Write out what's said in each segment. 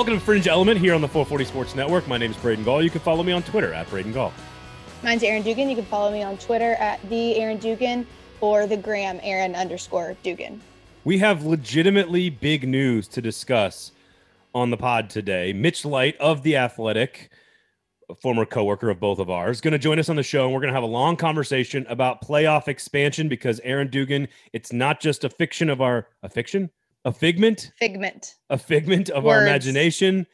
Welcome to Fringe Element here on the 440 Sports Network. My name is Braden Gall. You can follow me on Twitter at Braden Gall. Mine's Aaron Dugan. You can follow me on Twitter at the Aaron Dugan or the Graham Aaron underscore Dugan. We have legitimately big news to discuss on the pod today. Mitch Light of The Athletic, a former coworker of both of ours, going to join us on the show. And we're going to have a long conversation about playoff expansion because Aaron Dugan, it's not just a fiction of our, a fiction? A figment? Figment. A figment of Words. our imagination?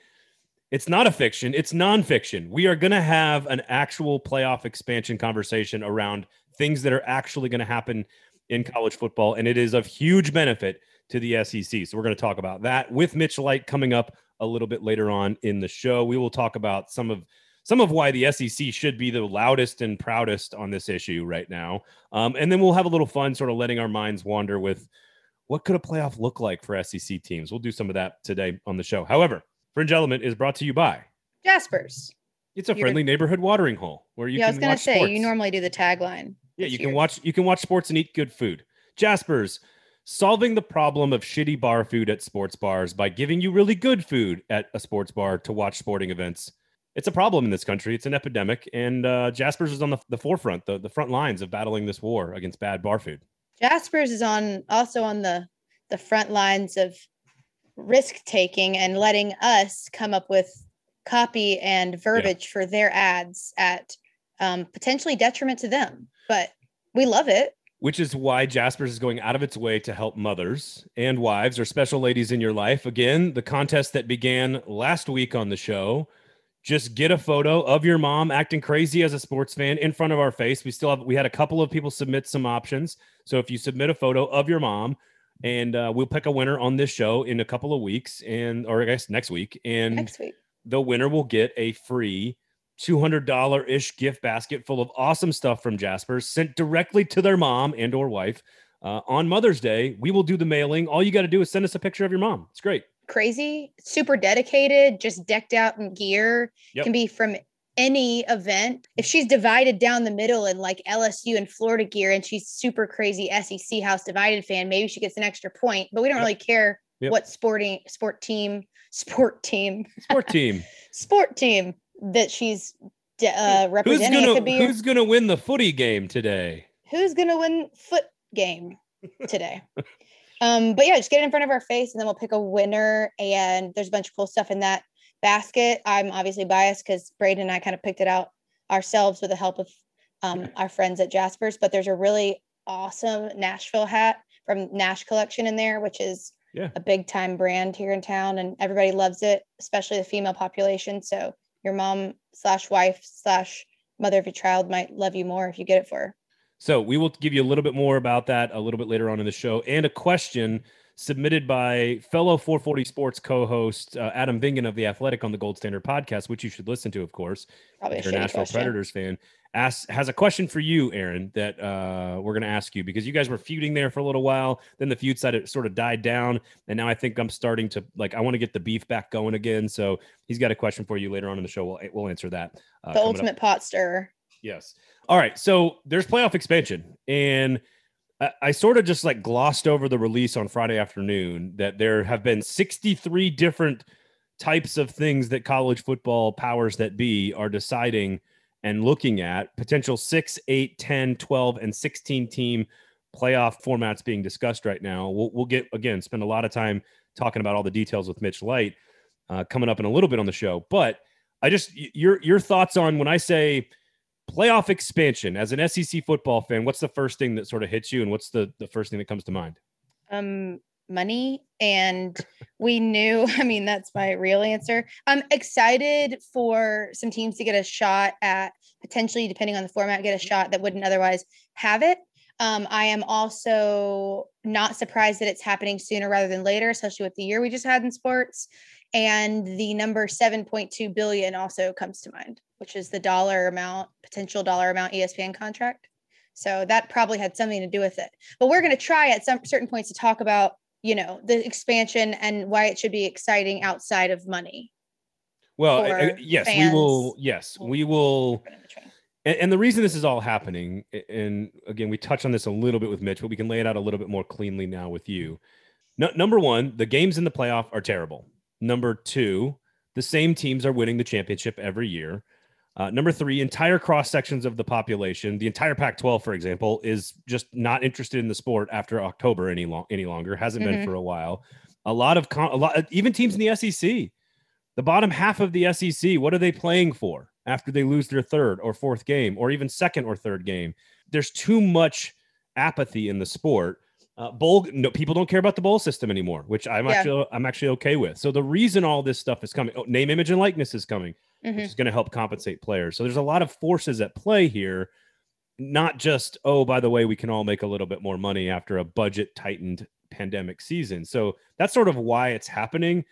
It's not a fiction. It's nonfiction. We are going to have an actual playoff expansion conversation around things that are actually going to happen in college football and it is of huge benefit to the sec so we're going to talk about that with mitch light coming up a little bit later on in the show. We will talk about some of some of why the SEC should be the loudest and proudest on this issue right now. Um, and then we'll have a little fun, sort of letting our minds wander with what could a playoff look like for SEC teams? We'll do some of that today on the show. However, Fringe Element is brought to you by Jaspers. It's a You're... friendly neighborhood watering hole where you. Yeah, I was going to say sports. you normally do the tagline. Yeah, you can watch you can watch sports and eat good food. Jaspers, solving the problem of shitty bar food at sports bars by giving you really good food at a sports bar to watch sporting events. It's a problem in this country. It's an epidemic, and uh, Jaspers is on the, the forefront, the, the front lines of battling this war against bad bar food. Jaspers is on also on the the front lines of risk taking and letting us come up with copy and verbiage yeah. for their ads at um, potentially detriment to them. But we love it. Which is why Jaspers is going out of its way to help mothers and wives or special ladies in your life. Again, the contest that began last week on the show just get a photo of your mom acting crazy as a sports fan in front of our face. We still have we had a couple of people submit some options. So if you submit a photo of your mom, and uh, we'll pick a winner on this show in a couple of weeks, and or I guess next week, and next week the winner will get a free two hundred dollar ish gift basket full of awesome stuff from Jasper, sent directly to their mom and or wife. Uh, on Mother's Day, we will do the mailing. All you got to do is send us a picture of your mom. It's great crazy, super dedicated, just decked out in gear. Yep. Can be from any event. If she's divided down the middle in like LSU and Florida gear and she's super crazy SEC house divided fan, maybe she gets an extra point, but we don't yep. really care yep. what sporting sport team, sport team, sport team, sport team that she's uh, representing. Who's gonna, who's gonna win the footy game today? Who's gonna win foot game today? Um, but yeah, just get it in front of our face and then we'll pick a winner. And there's a bunch of cool stuff in that basket. I'm obviously biased because Braden and I kind of picked it out ourselves with the help of um, our friends at Jaspers. But there's a really awesome Nashville hat from Nash Collection in there, which is yeah. a big time brand here in town, and everybody loves it, especially the female population. So your mom slash wife slash mother of your child might love you more if you get it for her. So we will give you a little bit more about that a little bit later on in the show and a question submitted by fellow 440 Sports co-host uh, Adam Vingan of the Athletic on the Gold Standard podcast, which you should listen to, of course. Probably if you're a Nashville question. Predators fan. Asks, has a question for you, Aaron, that uh, we're going to ask you because you guys were feuding there for a little while. Then the feud side sort of died down, and now I think I'm starting to like I want to get the beef back going again. So he's got a question for you later on in the show. We'll we'll answer that. Uh, the ultimate up. pot stirrer. Yes. All right. So there's playoff expansion, and I, I sort of just like glossed over the release on Friday afternoon that there have been 63 different types of things that college football powers that be are deciding and looking at potential 6 8 10 12 and 16 team playoff formats being discussed right now. We'll, we'll get again spend a lot of time talking about all the details with mitch light uh, coming up in a little bit on the show but i just your your thoughts on when i say playoff expansion as an SEC football fan, what's the first thing that sort of hits you and what's the the first thing that comes to mind? Um money and we knew, I mean that's my real answer. I'm excited for some teams to get a shot at potentially depending on the format get a shot that wouldn't otherwise have it. Um, I am also not surprised that it's happening sooner rather than later, especially with the year we just had in sports. And the number 7.2 billion also comes to mind which is the dollar amount, potential dollar amount ESPN contract. So that probably had something to do with it. But we're going to try at some certain points to talk about, you know, the expansion and why it should be exciting outside of money. Well, uh, yes, fans. we will. Yes, we will. And, and the reason this is all happening, and again, we touched on this a little bit with Mitch, but we can lay it out a little bit more cleanly now with you. No, number one, the games in the playoff are terrible. Number two, the same teams are winning the championship every year. Uh, number three, entire cross sections of the population, the entire Pac-12, for example, is just not interested in the sport after October any long any longer. Hasn't mm-hmm. been for a while. A lot of con- a lot, even teams in the SEC, the bottom half of the SEC, what are they playing for after they lose their third or fourth game, or even second or third game? There's too much apathy in the sport. Uh, bowl, no, people don't care about the bowl system anymore, which I'm yeah. actually I'm actually okay with. So the reason all this stuff is coming, oh, name, image, and likeness is coming mm-hmm. which is going to help compensate players. So there's a lot of forces at play here, not just, oh, by the way, we can all make a little bit more money after a budget tightened pandemic season. So that's sort of why it's happening.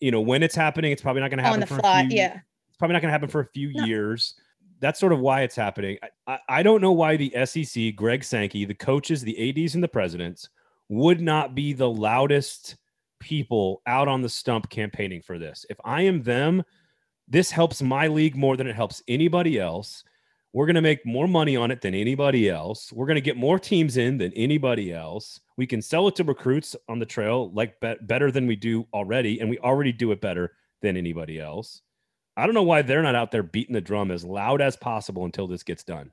You know, when it's happening, it's probably not going to happen on the fly. Few, yeah. It's probably not going to happen for a few no. years. That's sort of why it's happening. I, I don't know why the SEC, Greg Sankey, the coaches, the ADs, and the presidents would not be the loudest people out on the stump campaigning for this. If I am them, this helps my league more than it helps anybody else. We're going to make more money on it than anybody else. We're going to get more teams in than anybody else. We can sell it to recruits on the trail like be- better than we do already, and we already do it better than anybody else. I don't know why they're not out there beating the drum as loud as possible until this gets done.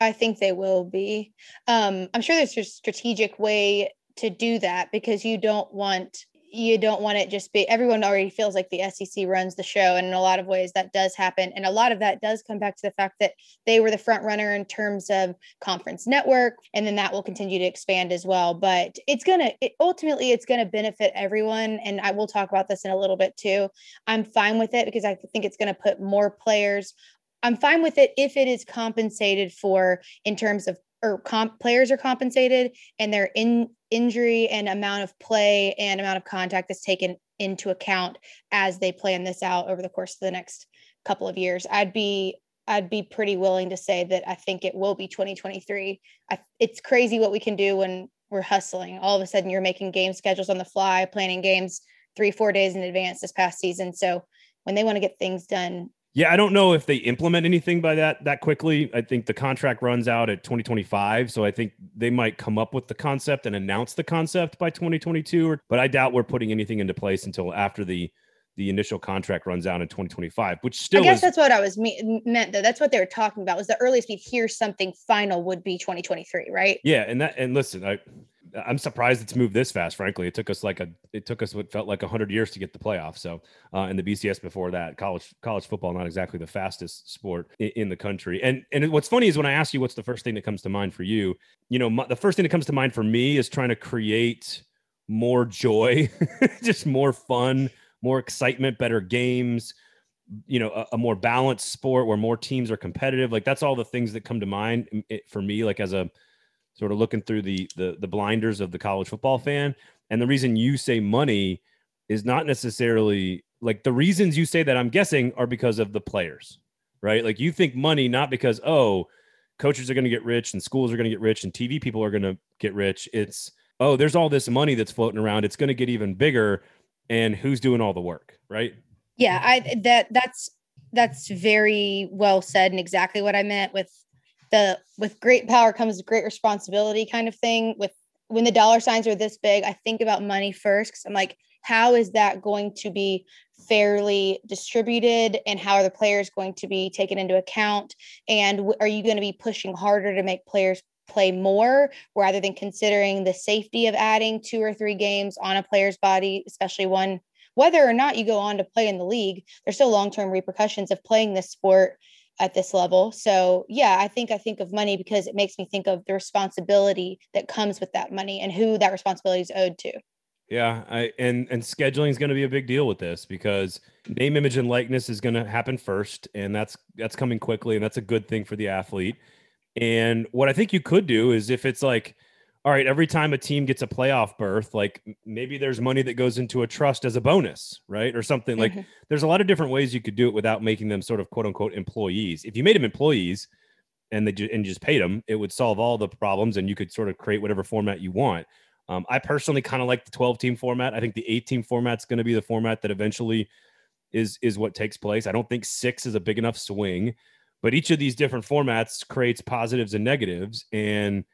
I think they will be. Um, I'm sure there's a strategic way to do that because you don't want you don't want it just be everyone already feels like the SEC runs the show and in a lot of ways that does happen and a lot of that does come back to the fact that they were the front runner in terms of conference network and then that will continue to expand as well but it's going to ultimately it's going to benefit everyone and I will talk about this in a little bit too. I'm fine with it because I think it's going to put more players I'm fine with it if it is compensated for in terms of or comp players are compensated and their in injury and amount of play and amount of contact is taken into account as they plan this out over the course of the next couple of years. I'd be I'd be pretty willing to say that I think it will be 2023. I, it's crazy what we can do when we're hustling. All of a sudden, you're making game schedules on the fly, planning games three, four days in advance this past season. So when they want to get things done yeah, I don't know if they implement anything by that that quickly. I think the contract runs out at 2025, so I think they might come up with the concept and announce the concept by 2022. Or, but I doubt we're putting anything into place until after the the initial contract runs out in 2025. Which still, I guess is, that's what I was me- meant though. That's what they were talking about. Was the earliest we'd hear something final would be 2023, right? Yeah, and that and listen, I I'm surprised it's moved this fast. Frankly, it took us like a it took us what felt like hundred years to get the playoff. So, uh, and the BCS before that, college college football not exactly the fastest sport in, in, the country. And and what's funny is when I ask you what's the first thing that comes to mind for you, you know, my, the first thing that comes to mind for me is trying to create more joy, just more fun, more excitement, better games. You know, a, a, more balanced sport where more teams are competitive. Like that's all the things that come to mind for me. Like as a sort of looking through the, the the blinders of the college football fan. And the reason you say money is not necessarily like the reasons you say that I'm guessing are because of the players, right? Like you think money not because oh, coaches are going to get rich and schools are going to get rich and TV people are going to get rich. It's oh, there's all this money that's floating around. It's going to get even bigger and who's doing all the work, right? Yeah, I that that's that's very well said and exactly what I meant with the with great power comes great responsibility kind of thing. With when the dollar signs are this big i think about money first because i'm like how is that going to be fairly distributed? And how are the players going to be taken into account? And are you going to be pushing harder to make players play more rather than considering the safety of adding two or three games on a player's body especially one? Whether or not you go on to play in the league there's still long-term repercussions of playing this sport at this level. So yeah, I think I think of money because it makes me think of the responsibility that comes with that money and who that responsibility is owed to. Yeah, I and and scheduling is going to be a big deal with this because name, image, and likeness is going to happen first, and that's that's coming quickly, and that's a good thing for the athlete. And what I think you could do is if it's like all right, every time a team gets a playoff berth, like maybe there's money that goes into a trust as a bonus, right? Or something mm-hmm. like there's a lot of different ways you could do it without making them sort of quote unquote employees. If you made them employees and they ju- and just paid them, it would solve all the problems and you could sort of create whatever format you want. Um, I personally kind of like the 12 team format. I think the 18 format's going to be the format that eventually is is what takes place. I don't think six is a big enough swing, but each of these different formats creates positives and negatives and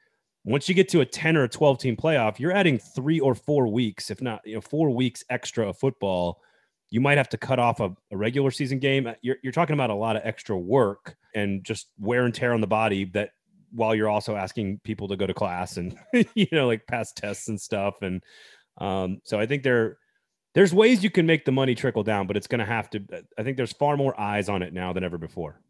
once you get to a 10 or a 12 team playoff, you're adding three or four weeks, if not you know, four weeks extra of football. You might have to cut off a, a regular season game. You're, you're talking about a lot of extra work and just wear and tear on the body that while you're also asking people to go to class and you know like pass tests and stuff and um, so i think there there's ways you can make the money trickle down but it's going to have to i think there's far more eyes on it now than ever before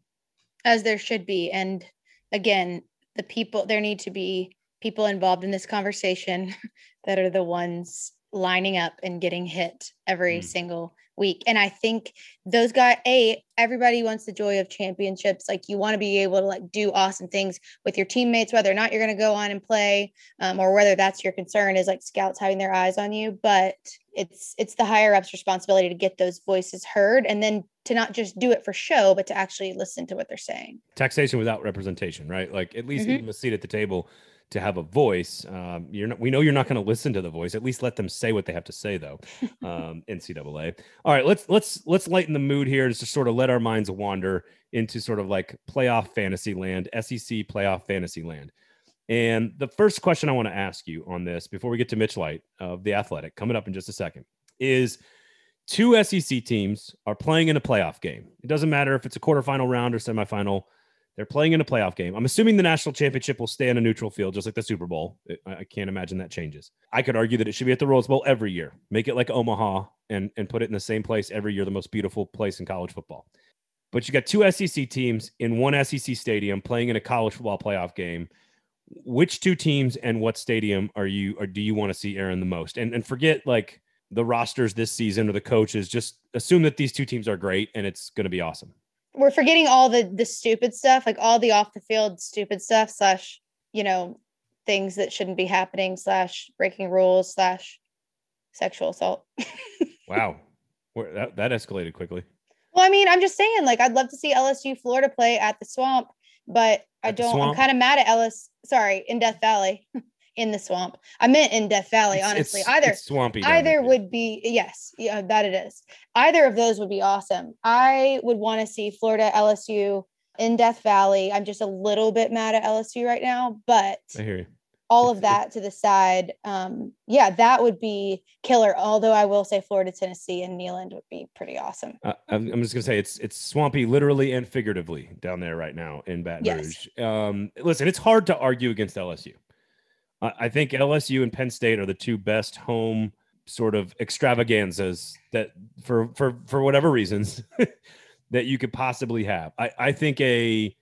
as there should be and again the people there need to be people involved in this conversation that are the ones lining up and getting hit every mm. single week. And I think those guys, a everybody wants the joy of championships. Like you want to be able to like do awesome things with your teammates, whether or not you're going to go on and play, um, or whether that's your concern is like scouts having their eyes on you. But it's it's the higher ups' responsibility to get those voices heard, and then to not just do it for show, but to actually listen to what they're saying. Taxation without representation, right? Like at least mm-hmm. a seat at the table to have a voice. Um, you're not, we know you're not going to listen to the voice. At least let them say what they have to say, though. Um, NCAA. All right, let's let's let's lighten the mood here, just to sort of let our minds wander into sort of like playoff fantasy land, SEC playoff fantasy land. And the first question I want to ask you on this before we get to Mitch Light of the Athletic coming up in just a second is two SEC teams are playing in a playoff game. It doesn't matter if it's a quarterfinal round or semifinal. They're playing in a playoff game. I'm assuming the national championship will stay on a neutral field, just like the Super Bowl. I can't imagine that changes. I could argue that it should be at the Rose Bowl every year. Make it like Omaha and, and put it in the same place every year, the most beautiful place in college football. But you got two SEC teams in one SEC stadium playing in a college football playoff game. Which two teams and what stadium are you or do you want to see Aaron the most? And and forget like the rosters this season or the coaches. Just assume that these two teams are great and it's going to be awesome we're forgetting all the the stupid stuff, like all the off the field stupid stuff slash, you know, things that shouldn't be happening slash breaking rules slash sexual assault. wow, that that escalated quickly. Well, I mean, I'm just saying, like, I'd love to see LSU Florida play at the Swamp, but at I don't. I'm kind of mad at LSU. Sorry, in Death Valley. in the swamp. I meant in Death Valley, it's, honestly. It's, either it's swampy. Either would be yes, yeah, that it is. Either of those would be awesome. I would want to see Florida LSU in Death Valley. I'm just a little bit mad at LSU right now, but I hear you. All of that to the side, um, yeah, that would be killer. Although I will say Florida, Tennessee, and Neyland would be pretty awesome. Uh, I'm just gonna say it's it's swampy, literally and figuratively, down there right now in Baton yes. Rouge. Um, listen, it's hard to argue against LSU. I think LSU and Penn State are the two best home sort of extravaganzas that for for for whatever reasons that you could possibly have. I, I think a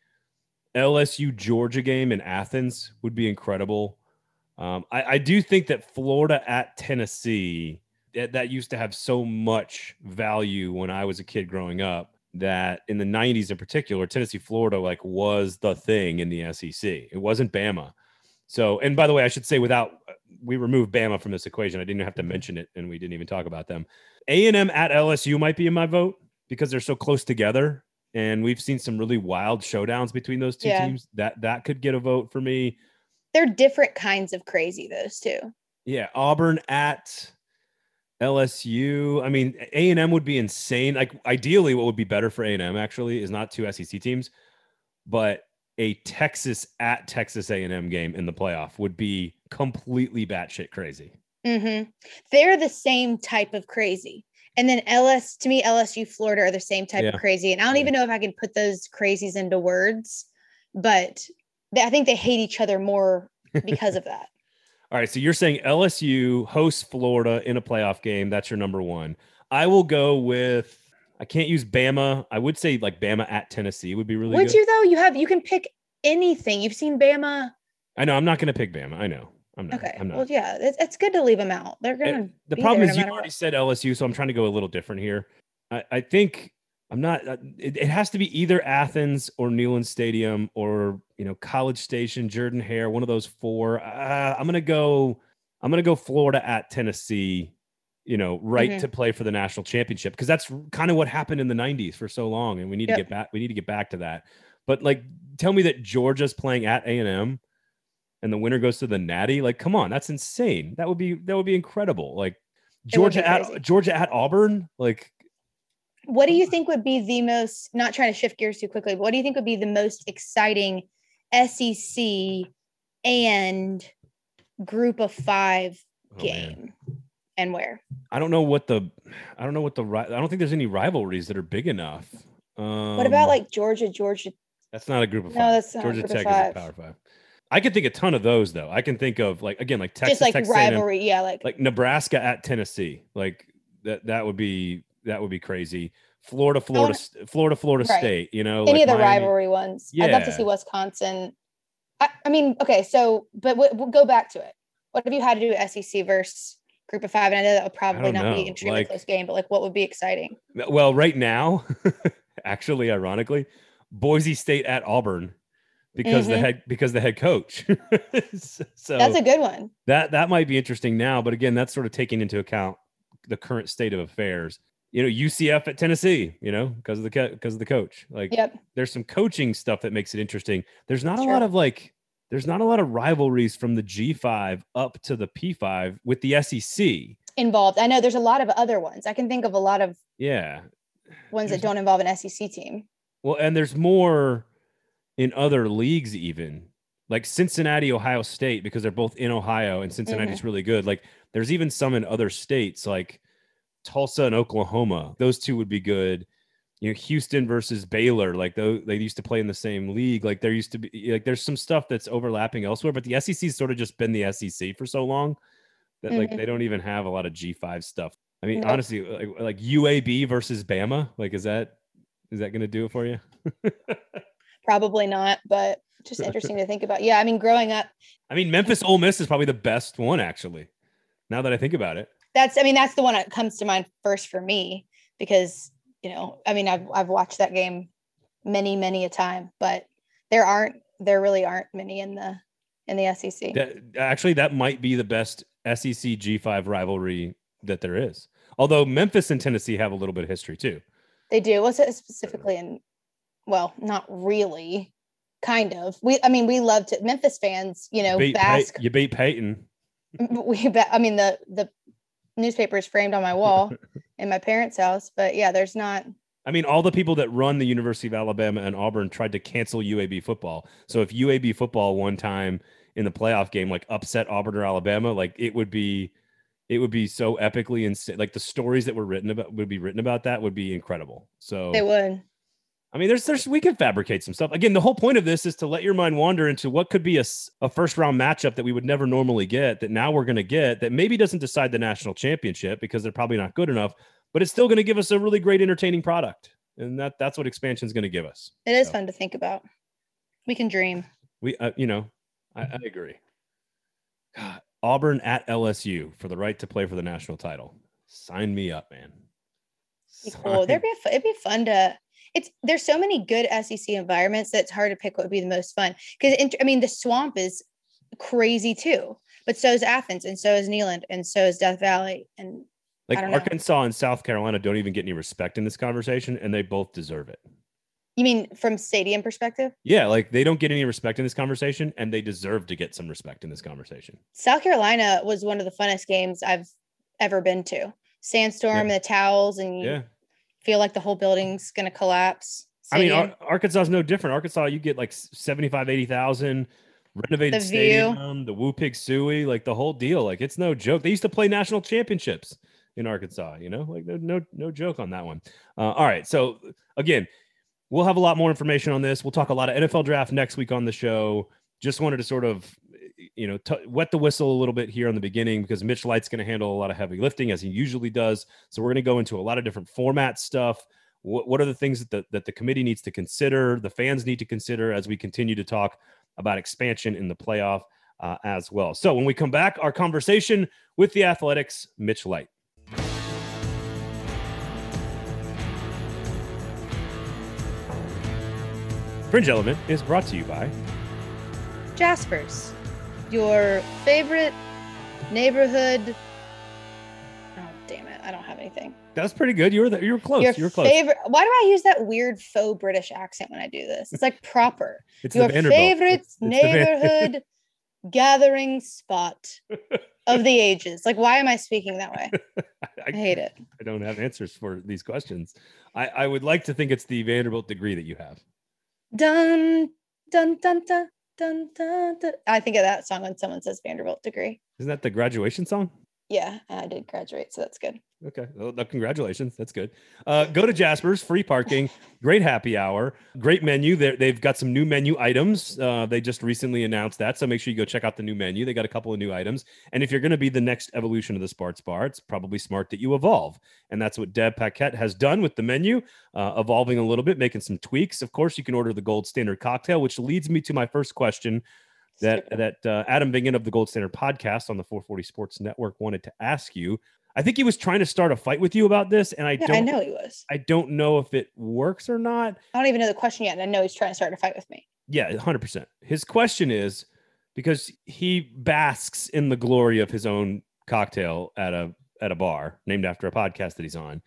LSU Georgia game in Athens would be incredible. Um, I, I do think that Florida at Tennessee that, that used to have so much value when I was a kid growing up that in the 90s in particular, Tennessee Florida like was the thing in the SEC. It wasn't Bama. So, and by the way, I should say without we removed Bama from this equation. I didn't have to mention it, and we didn't even talk about them. A and M at LSU might be in my vote because they're so close together, and we've seen some really wild showdowns between those two yeah. teams. That that could get a vote for me. They're different kinds of crazy, those two. Yeah, Auburn at LSU. I mean, A and M would be insane. Like ideally, what would be better for A and M actually is not two SEC teams, but a Texas at Texas A&M game in the playoff would be completely batshit crazy. Mm-hmm. They're the same type of crazy. And then LS to me, LSU, Florida are the same type yeah. of crazy. And I don't yeah. even know if I can put those crazies into words, but they, I think they hate each other more because of that. All right. So you're saying LSU hosts Florida in a playoff game. That's your number one. I will go with I can't use Bama. I would say like Bama at Tennessee would be really good. would good. you though? You have you can pick anything. You've seen Bama. I know. I'm not going to pick Bama. I know. I'm not. Okay. I'm not. Well, yeah, it's, it's good to leave them out. They're going to. The problem is no you already what. said LSU, so I'm trying to go a little different here. I, I think I'm not. Uh, it, it, has to be either Athens or Neyland Stadium or you know College Station, Jordan Hare, one of those four. Uh, I'm gonna go. I'm gonna go Florida at Tennessee you know, right mm-hmm. to play for the national championship because that's kind of what happened in the 90s for so long and we need yep. to get back we need to get back to that. But like tell me that Georgia's playing at A&M and the winner goes to the Natty, like come on, that's insane. That would be that would be incredible. Like Georgia at Georgia at Auburn, like what do you think would be the most not trying to shift gears too quickly, but what do you think would be the most exciting SEC and group of five Oh, man. game and where? I don't know what the I don't know what the I don't think there's any rivalries that are big enough. Um, What about like Georgia, Georgia? that's not a group of No, five. that's not a Georgia Tech is a power five. I can think a ton of those though. I can think of like again like Texas Just like Texas A&M, rivalry. Yeah, like, like Nebraska at Tennessee. Like that that would be that would be crazy. Florida, Florida, Florida, Florida Right. State. You know, any like of the Miami. rivalry ones. I'd love to see Wisconsin. I, I mean, okay, so but we'll, we'll go back to it. What have you had to do SEC versus Group of Five? And I know that would probably not be know, an extremely like- close game, but like, what would be exciting? Well, right now, actually, ironically, Boise State at Auburn because the Mhm. head because the head coach. so That's a good one. that that might be interesting now, but again, that's sort of taking into account the current state of affairs. You know, UCF at Tennessee, you know, because of the because of the coach. Like Yep. there's some coaching stuff that makes it interesting. There's not a Sure. lot of like there's not a lot of rivalries from the G5 up to the P5 with the SEC. Involved. I know there's a lot of other ones. I can think of a lot of Yeah. ones that don't involve an SEC team. Well, and there's more in other leagues, even like Cincinnati, Ohio State, because they're both in Ohio and Cincinnati's mm-hmm. really good. Like there's even some in other states, like Tulsa and Oklahoma. Those two would be good. You know, Houston versus Baylor, like those they used to play in the same league. Like there used to be like there's some stuff that's overlapping elsewhere, but the SEC's sort of just been the SEC for so long that like Mhm. they don't even have a lot of G5 stuff. I mean, honestly, like, like UAB versus Bama, like is that is that going to do it for you? Probably not, but just interesting to think about. Yeah, I mean, growing up, I mean, Memphis Ole Miss is probably the best one, actually. Now that I think about it, that's I mean, that's the one that comes to mind first for me because you know, I mean, I've I've watched that game many, many a time, but there aren't there really aren't many in the in the SEC. that actually that might be the best SEC G5 rivalry that there is. Although Memphis and Tennessee have a little bit of history too. They do. What's it specifically in? Well, not really. Kind of. We. I mean, we love to Memphis fans. You know, Beat Pey- you beat Peyton. We. I mean, the the newspaper is framed on my wall in my parents' house. But yeah, there's not. I mean, all the people that run the University of Alabama and Auburn tried to cancel UAB football. So if UAB football one time in the playoff game like upset Auburn or Alabama, like it would be it would be so epically insane. Like the stories that were written about would be written about that would be incredible. So They would. I mean, there's there's we can fabricate some stuff. Again, the whole point of this is to let your mind wander into what could be a, a first round matchup that we would never normally get. That now we're going to get that maybe doesn't decide the national championship because they're probably not good enough, but it's still going to give us a really great entertaining product, and that that's what expansion is going to give us. It is So, fun to think about. We can dream. We, uh, you know, I, I agree. God, Auburn at LSU for the right to play for the national title. Sign me up, man. Cool. There'd be a, it'd be fun to. It's there's so many good SEC environments that it's hard to pick what would be the most fun. Because I mean, the swamp is crazy too, but so is Athens, and so is Neyland, and so is Death Valley, and like don't know. Arkansas and South Carolina don't even get any respect in this conversation, and they both deserve it. you mean from stadium perspective, Yeah, like they don't get any respect in this conversation, and they deserve to get some respect in this conversation. South Carolina was one of the funnest games I've ever been to. Sandstorm Yeah. and the towels, and Yeah, feel like the whole building's gonna collapse. I mean, Ar- Arkansas is no different. Arkansas, you get like 75, 80,000, renovated The view. stadium, the Woo Pig Sooie, like the whole deal. Like it's no joke. They used to play national championships in Arkansas, you know, like no, no, no joke on that one. Uh, all right. So again, we'll have a lot more information on this. We'll talk a lot of NFL draft next week on the show. Just wanted to sort of, you know, t- wet the whistle a little bit here on the beginning because Mitch Light's going to handle a lot of heavy lifting as he usually does. So we're going to go into a lot of different format stuff. What, what are the things that the, that the committee needs to consider, the fans need to consider as we continue to talk about expansion in the playoff uh, as well. So when we come back, our conversation with the Athletics, Mitch Light. Fringe Element is brought to you by Jaspers, your favorite neighborhood. Oh damn it! I don't have anything. That's pretty good. You were the, you were close. your you were close. favorite. Why do I use that weird faux British accent when I do this? It's like proper. It's your favorite It's- it's neighborhood gathering spot of the ages. Like, why am I speaking that way? I I, hate it. I don't have answers for these questions. I, I would like to think it's the Vanderbilt degree that you have. Dun dun dun dun dun, dun, dun. I think of that song when someone says Vanderbilt degree. Isn't that the graduation song? Yeah, I did graduate, so that's good. Okay. Well, congratulations. That's good. Uh, go to Jasper's, free parking, great happy hour, great menu. they they've got some new menu items. Uh, they just recently announced that. So make sure you go check out the new menu. They got a couple of new items. And if you're going to be the next evolution of the Sparts Bar, it's probably smart that you evolve. And that's what Deb Paquette has done with the menu, uh, evolving a little bit, making some tweaks. Of course, you can order the gold standard cocktail, which leads me to my first question that that uh, Adam Vingan of the Gold Standard podcast on the 440 Sports Network wanted to ask you. I think he was trying to start a fight with you about this, and I yeah, don't. I know he was. I don't know if it works or not. I don't even know the question yet, and I know he's trying to start a fight with me. Yeah, hundred percent. His question is because he basks in the glory of his own cocktail at a at a bar named after a podcast that he's on,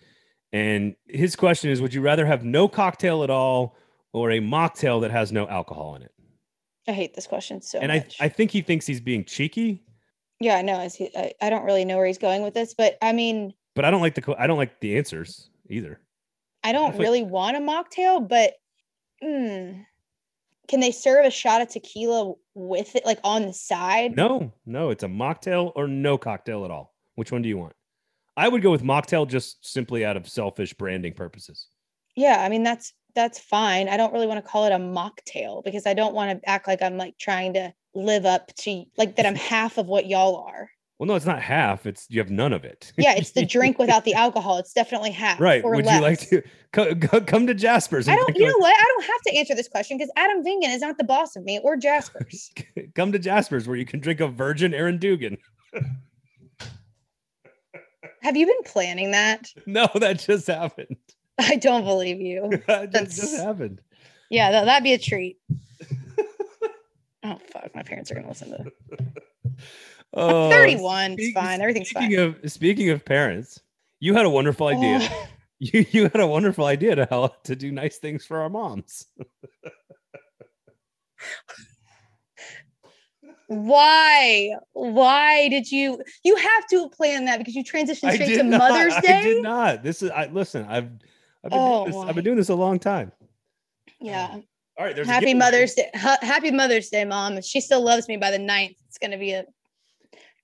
and his question is: Would you rather have no cocktail at all or a mocktail that has no alcohol in it? I hate this question so and much. I I think he thinks he's being cheeky. Yeah, I know. I, I don't really know where he's going with this, but I mean, but I don't like the I don't like the answers either. I don't I really want a mocktail, but mm, can they serve a shot of tequila with it, like on the side? No, no, it's a mocktail or no cocktail at all. Which one do you want? I would go with mocktail just simply out of selfish branding purposes. Yeah, I mean that's that's fine. I don't really want to call it a mocktail because I don't want to act like I'm like trying to live up to like that I'm half of what y'all are. Well, no, it's not half. It's you have none of it. yeah, it's the drink without the alcohol. It's definitely half. Right. Would less. you like to co- come to Jasper's? I don't. You know what? I don't have to answer this question because Adam Vingan is not the boss of me or Jasper's. come to Jasper's where you can drink a virgin Aaron Dugan. have you been planning that? No, that just happened. I don't believe you. that just happened. Yeah, that, that'd be a treat. oh fuck, my parents are gonna listen to. Oh, 31. Speak, it's fine. Everything's speaking fine. Of, speaking of parents, you had a wonderful idea. Oh. You you had a wonderful idea to how to do nice things for our moms. Why? Why did you? You have to plan that because you transitioned straight to not. Mother's Day. I did not. This is. I listen. I've I've been, oh, doing this, I've been doing this a long time. Yeah. All right. There's happy Mother's Day. happy Mother's Day, Mom. If she still loves me by the 9th, it's going to be a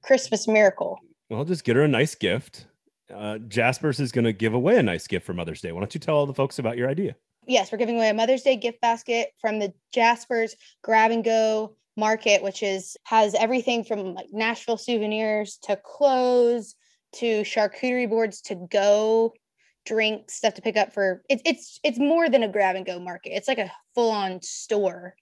Christmas miracle. Well, just get her a nice gift. Uh, Jasper's is going to give away a nice gift for Mother's Day. Why don't you tell all the folks about your idea? Yes, we're giving away a Mother's Day gift basket from the Jasper's Grab and Go Market, which is has everything from like Nashville souvenirs to clothes to charcuterie boards to go drinks, stuff to pick up for it's it's it's more than a grab and go market. It's like a full on store.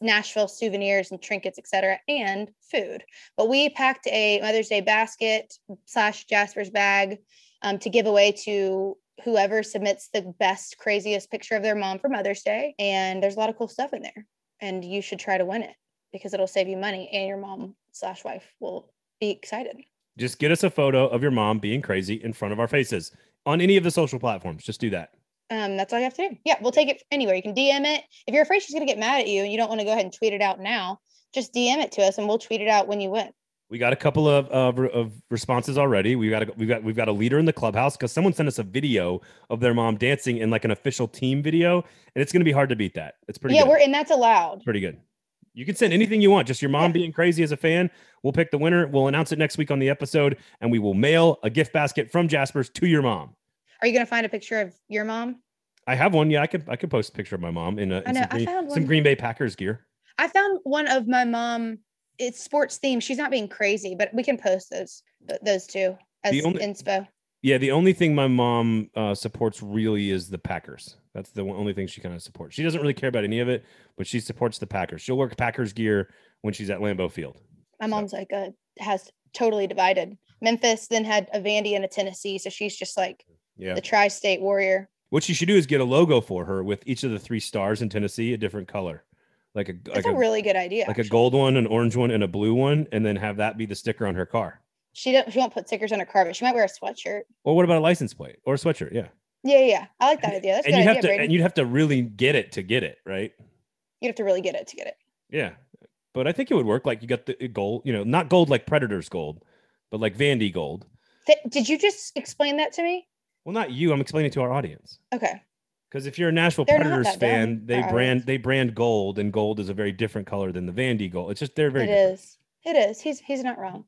Nashville souvenirs and trinkets, etc., and food. But we packed a Mother's Day basket slash Jasper's bag um, to give away to whoever submits the best, craziest picture of their mom for Mother's Day. And there's a lot of cool stuff in there, and you should try to win it because it'll save you money, and your mom slash wife will be excited. Just get us a photo of your mom being crazy in front of our faces on any of the social platforms. Just do that. Um, that's all you have to do. Yeah, we'll take it anywhere. You can DM it. If you're afraid she's gonna get mad at you and you don't want to go ahead and tweet it out now, just DM it to us and we'll tweet it out when you win. We got a couple of, of, of responses already. We got a, we've got we've got a leader in the clubhouse because someone sent us a video of their mom dancing in like an official team video, and it's gonna be hard to beat that. It's pretty yeah, good. we're and that's allowed. Pretty good. You can send anything you want, just your mom being crazy as a fan. We'll pick the winner. We'll announce it next week on the episode, and we will mail a gift basket from Jasper's to your mom. Are you gonna find a picture of your mom? I have one. Yeah, I could I could post a picture of my mom in, a, in know, some, green, some Green Bay Packers gear. I found one of my mom. It's sports themed. She's not being crazy, but we can post those those two as only, inspo. Yeah, the only thing my mom uh, supports really is the Packers. That's the only thing she kind of supports. She doesn't really care about any of it, but she supports the Packers. She'll work Packers gear when she's at Lambeau Field. My mom's so. like a has totally divided. Memphis then had a Vandy and a Tennessee, so she's just like yeah. the tri-state warrior. What you should do is get a logo for her with each of the three stars in Tennessee, a different color. Like a That's like a, a really good idea. Like actually. a gold one, an orange one, and a blue one, and then have that be the sticker on her car. She don't she won't put stickers on her car, but she might wear a sweatshirt. Or what about a license plate or a sweatshirt? Yeah. Yeah, yeah. I like that idea. That's and you have to Brady. and you'd have to really get it to get it, right? You'd have to really get it to get it. Yeah. But I think it would work. Like you got the uh, gold, you know, not gold like Predators gold, but like Vandy gold. Th- did you just explain that to me? Well, not you. I'm explaining to our audience. Okay. Because if you're a Nashville They're Predators fan, they brand eyes. they brand gold, and gold is a very different color than the Vandy gold. It's just they're very It different. is. It is. He's he's not wrong.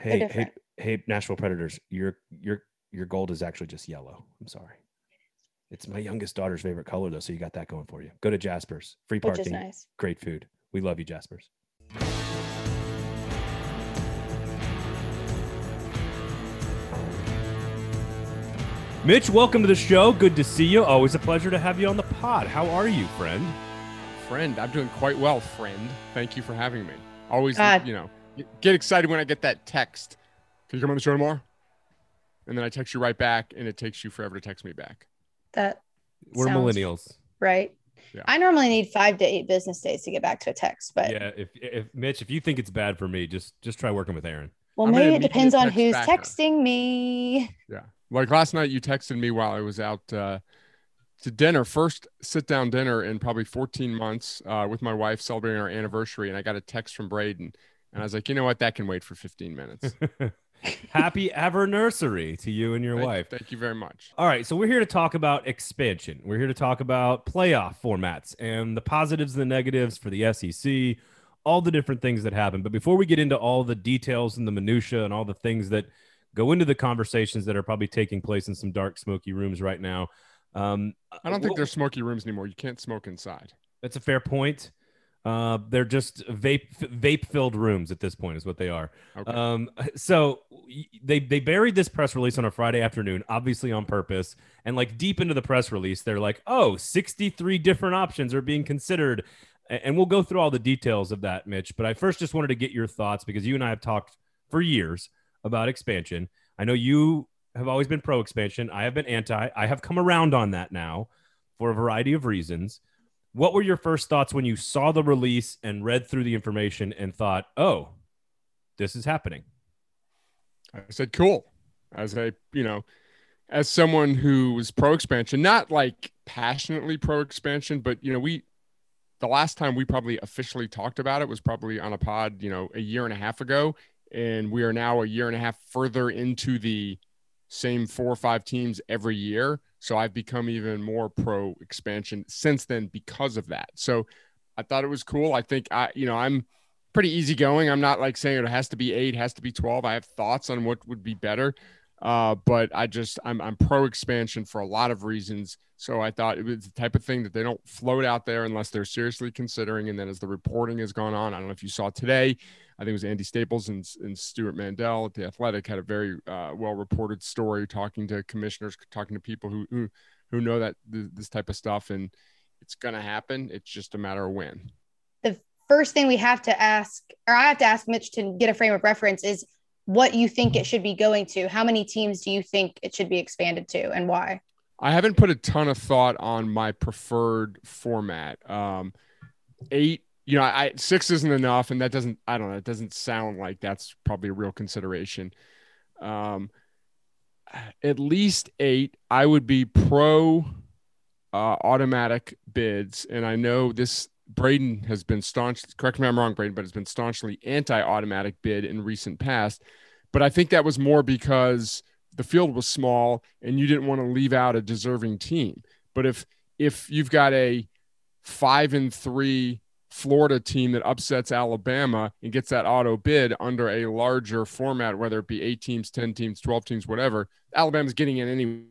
Hey, hey, hey, Nashville Predators, your your your gold is actually just yellow. I'm sorry. It's my youngest daughter's favorite color though, so you got that going for you. Go to Jasper's, free Which is parking, nice. great food. We love you, Jasper's. Mitch, welcome to the show. Good to see you. Always a pleasure to have you on the pod. How are you, friend? Friend, I'm doing quite well, friend. Thank you for having me. Always, God. you know, get excited when I get that text. Can you come on the show tomorrow? And then I text you right back, and it takes you forever to text me back. That We're millennials. right. Yeah. I normally need five to eight business days to get back to a text, but Yeah, if if Mitch, if you think it's bad for me, just just try working with Aaron. well, I'm maybe it depends on text who's backer. texting me. Yeah. Like last night, you texted me while I was out uh, to dinner, first sit down dinner in probably 14 months uh, with my wife celebrating our anniversary. And I got a text from Braden. And I was like, you know what? That can wait for 15 minutes. Happy ever nursery to you and your Thank- wife. Thank you very much. All right, so we're here to talk about expansion. We're here to talk about playoff formats and the positives and the negatives for the SEC, all the different things that happen. But before we get into all the details and the minutia and all the things that go into the conversations that are probably taking place in some dark, smoky rooms right now, um, I don't think wh- there's smoky rooms anymore. You can't smoke inside. That's a fair point. Uh, they're just vape vape filled rooms at this point, is what they are. Okay. Um, so they they buried this press release on a Friday afternoon, obviously on purpose. And like deep into the press release, they're like, "Oh, 63 different options are being considered." And we'll go through all the details of that, Mitch. But I first just wanted to get your thoughts because you and I have talked for years about expansion. I know you have always been pro expansion. I have been anti. I have come around on that now for a variety of reasons. What were your first thoughts when you saw the release and read through the information and thought, "Oh, this is happening"? I said, cool. As a, you know, as someone who was pro expansion, not like passionately pro expansion, but, you know, we, the last time we probably officially talked about it was probably on a pod, you know, a year and a half ago. And we are now a year and a half further into the same four or five teams every year. So I've become even more pro expansion since then because of that. So I thought it was cool. I think I, you know, I'm, pretty easygoing. I'm not like saying it has to be eight, has to be 12. I have thoughts on what would be better. Uh, but I just, I'm, I'm pro expansion for a lot of reasons. So I thought it was the type of thing that they don't float out there unless they're seriously considering. And then as the reporting has gone on, I don't know if you saw today, I think it was Andy Staples and, and Stewart Mandel at the Athletic had a very uh, well reported story talking to commissioners, talking to people who, who, who know that th- this type of stuff and it's going to happen. It's just a matter of when. The First thing we have to ask, or I have to ask Mitch to get a frame of reference, is what you think it should be going to. How many teams do you think it should be expanded to, and why? I haven't put a ton of thought on my preferred format. Um, eight, you know, I six isn't enough, and that doesn't. I don't know. It doesn't sound like that's probably a real consideration. Um, at least eight. I would be pro uh, automatic bids, and I know this. Braden has been staunch. Correct me if I'm wrong, Braden, but has been staunchly anti-automatic bid in recent past. But I think that was more because the field was small and you didn't want to leave out a deserving team. But if if you've got a five and three Florida team that upsets Alabama and gets that auto bid under a larger format, whether it be eight teams, 10 teams, 12 teams, whatever, Alabama's getting in anyway,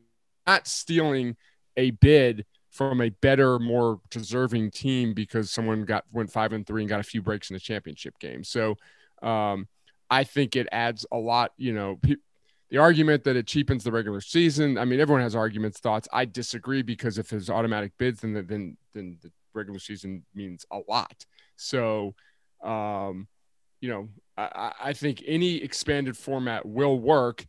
not stealing a bid from a better, more deserving team because someone got went five and three and got a few breaks in the championship game. So um, I think it adds a lot, you know, pe- the argument that it cheapens the regular season. I mean, everyone has arguments, thoughts. I disagree because if there's automatic bids, then then then the regular season means a lot. So, um, you know, I, I think any expanded format will work.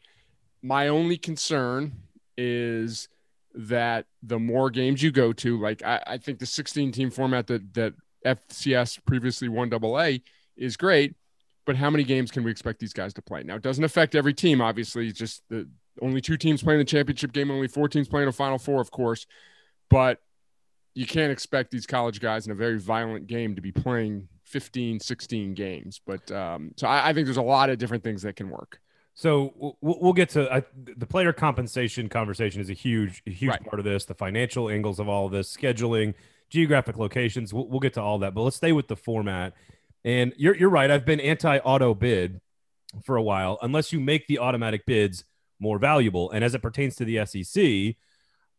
My only concern is that the more games you go to, like I, I think the 16 team format that that FCS previously won double A is great, but how many games can we expect these guys to play? Now it doesn't affect every team, obviously. It's just the only two teams playing the championship game, only four teams playing a final four, of course. But you can't expect these college guys in a very violent game to be playing 15, 16 games. But um, so I, I think there's a lot of different things that can work. So we'll, get to I, the player compensation conversation is a huge, huge Right. part of this. The financial angles of all of this, scheduling, geographic locations. We'll, we'll get to all that, but let's stay with the format. And you're you're right. I've been anti auto bid for a while, unless you make the automatic bids more valuable. And as it pertains to the SEC,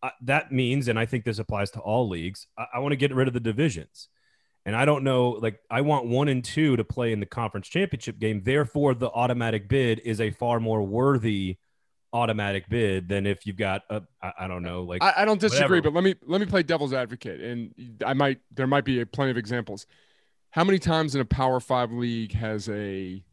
uh, that means, and I think this applies to all leagues, I, I want to get rid of the divisions. And I don't know, like, I want one and two to play in the conference championship game. Therefore, the automatic bid is a far more worthy automatic bid than if you've got a, I, I don't know, like, I, I don't disagree, whatever. but let me let me play devil's advocate, and I might there might be a, plenty of examples. How many times in a Power Five league has a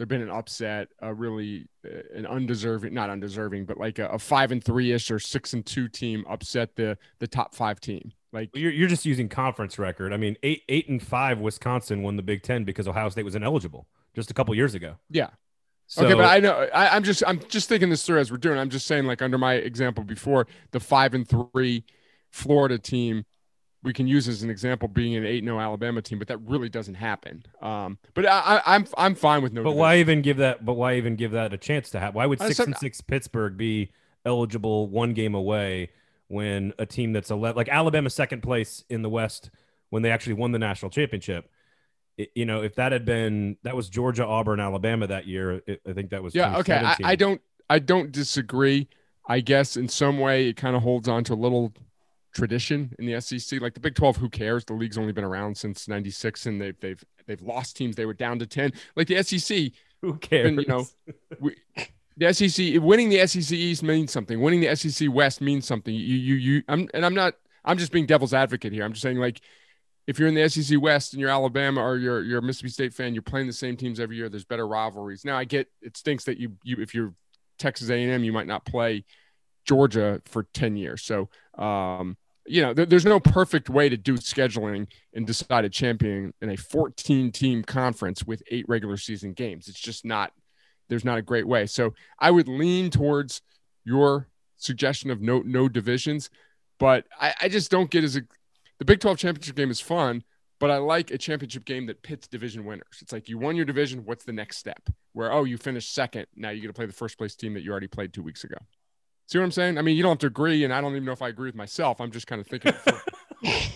there been an upset, a really uh, an undeserving, not undeserving, but like a, a five and three ish or six and two team upset the the top five team? Like you're, you're just using conference record. I mean, eight, eight and five, Wisconsin won the Big Ten because Ohio State was ineligible just a couple years ago. yeah, So, okay, but I know I, I'm just I'm just thinking this through as we're doing. I'm just saying like under my example before the five and three Florida team, we can use as an example being an eight no Alabama team, but that really doesn't happen. Um, but I, I, I'm I'm fine with no. But division. why even give that? But why even give that a chance to happen? Why would six said- and six Pittsburgh be eligible one game away when a team that's 11, like Alabama second place in the West when they actually won the national championship? It, you know, if that had been that was Georgia, Auburn, Alabama that year, it, I think that was Yeah, okay. I, I don't I don't disagree. I guess in some way it kind of holds on to a little tradition in the SEC. Like the Big 12, who cares? The league's only been around since 96 and they've they've they've lost teams. They were down to 10. Like the SEC, Who cares? and, you know, we, the SEC winning the SEC East means something. Winning the SEC West means something. You you you I'm and I'm not I'm just being devil's advocate here. I'm just saying like if you're in the SEC West and you're Alabama or you're you're a Mississippi State fan, you're playing the same teams every year. There's better rivalries. Now I get it stinks that you you if you're Texas A&M, you might not play Georgia for 10 years. So um you know, there, there's no perfect way to do scheduling and decide a champion in a 14 team conference with eight regular season games. It's just not, there's not a great way. So I would lean towards your suggestion of no, no divisions, but I, I just don't get as a, the Big 12 championship game is fun, but I like a championship game that pits division winners. It's like you won your division. What's the next step? Where, oh, you finished second. Now you get to play the first place team that you already played two weeks ago. See what I'm saying? I mean, you don't have to agree, and I don't even know if I agree with myself. I'm just kind of thinking.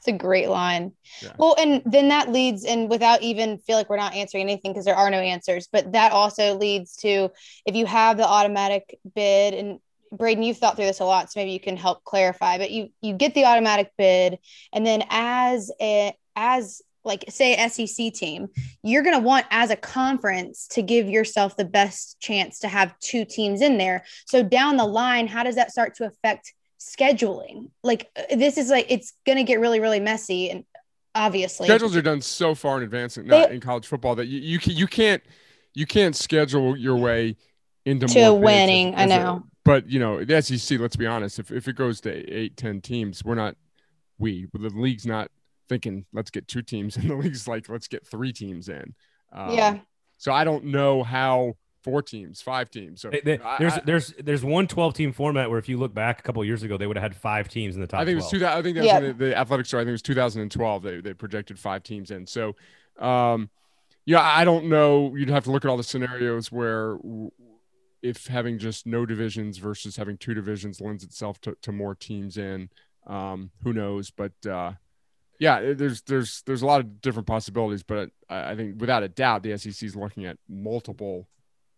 It's a great line. Yeah. Well, and then that leads, and without even feel like we're not answering anything because there are no answers, but that also leads to if you have the automatic bid, and Braden, you've thought through this a lot, so maybe you can help clarify. But you you get the automatic bid, and then as a as like say SEC team, you're going to want as a conference to give yourself the best chance to have two teams in there. So down the line, how does that start to affect scheduling? Like uh, this is like it's going to get really really messy and obviously Schedules are done so far in advance, not They- in college football, that you you, can, you can't you can't schedule your way into To more bids winning, I know. but you know the SEC. Let's be honest. If if it goes to eight, ten teams, we're not we the league's not thinking let's get two teams, in the league's like let's get three teams in. Um, Yeah. So I don't know how four teams, five teams. So They- they- I- there's I- there's there's one 12 team format where if you look back a couple of years ago, they would have had five teams in the top. I think it was two. I think that's Yeah. the, the athletic story. I think it was 2012. They they projected five teams in. So, um, yeah, I don't know. You'd have to look at all the scenarios where if having just no divisions versus having two divisions lends itself to, to more teams in. Um, who knows? But uh, yeah, there's there's there's a lot of different possibilities. But I, I think without a doubt, the SEC is looking at multiple,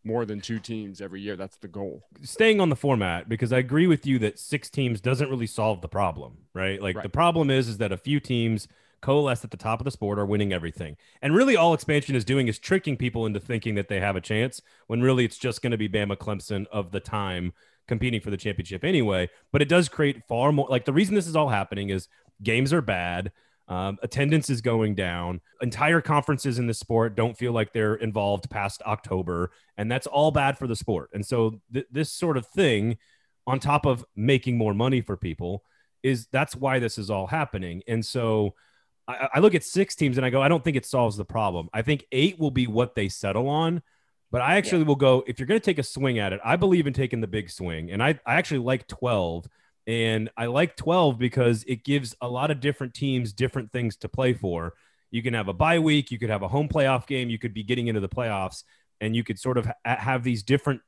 more than two teams every year. That's the goal. staying on the format because I agree with you that six teams doesn't really solve the problem, right? Like the problem is is that a few teams coalesce at the top of the sport are winning everything. And really all expansion is doing is tricking people into thinking that they have a chance when really it's just going to be Bama Clemson of the time competing for the championship anyway, but it does create far more like the reason this is all happening is games are bad. Um, attendance is going down. Entire conferences in the sport don't feel like they're involved past October, and that's all bad for the sport. And so, th- this sort of thing, on top of making more money for people, is that's why this is all happening. And so, I, I look at six teams and I go, I don't think it solves the problem. I think eight will be what they settle on. But I actually will go, if you're going to take a swing at it, I believe in taking the big swing. And I, I actually like 12 and I like 12 because it gives a lot of different teams different things to play for. You can have a bye week, you could have a home playoff game, you could be getting into the playoffs. and you could sort of ha- have these different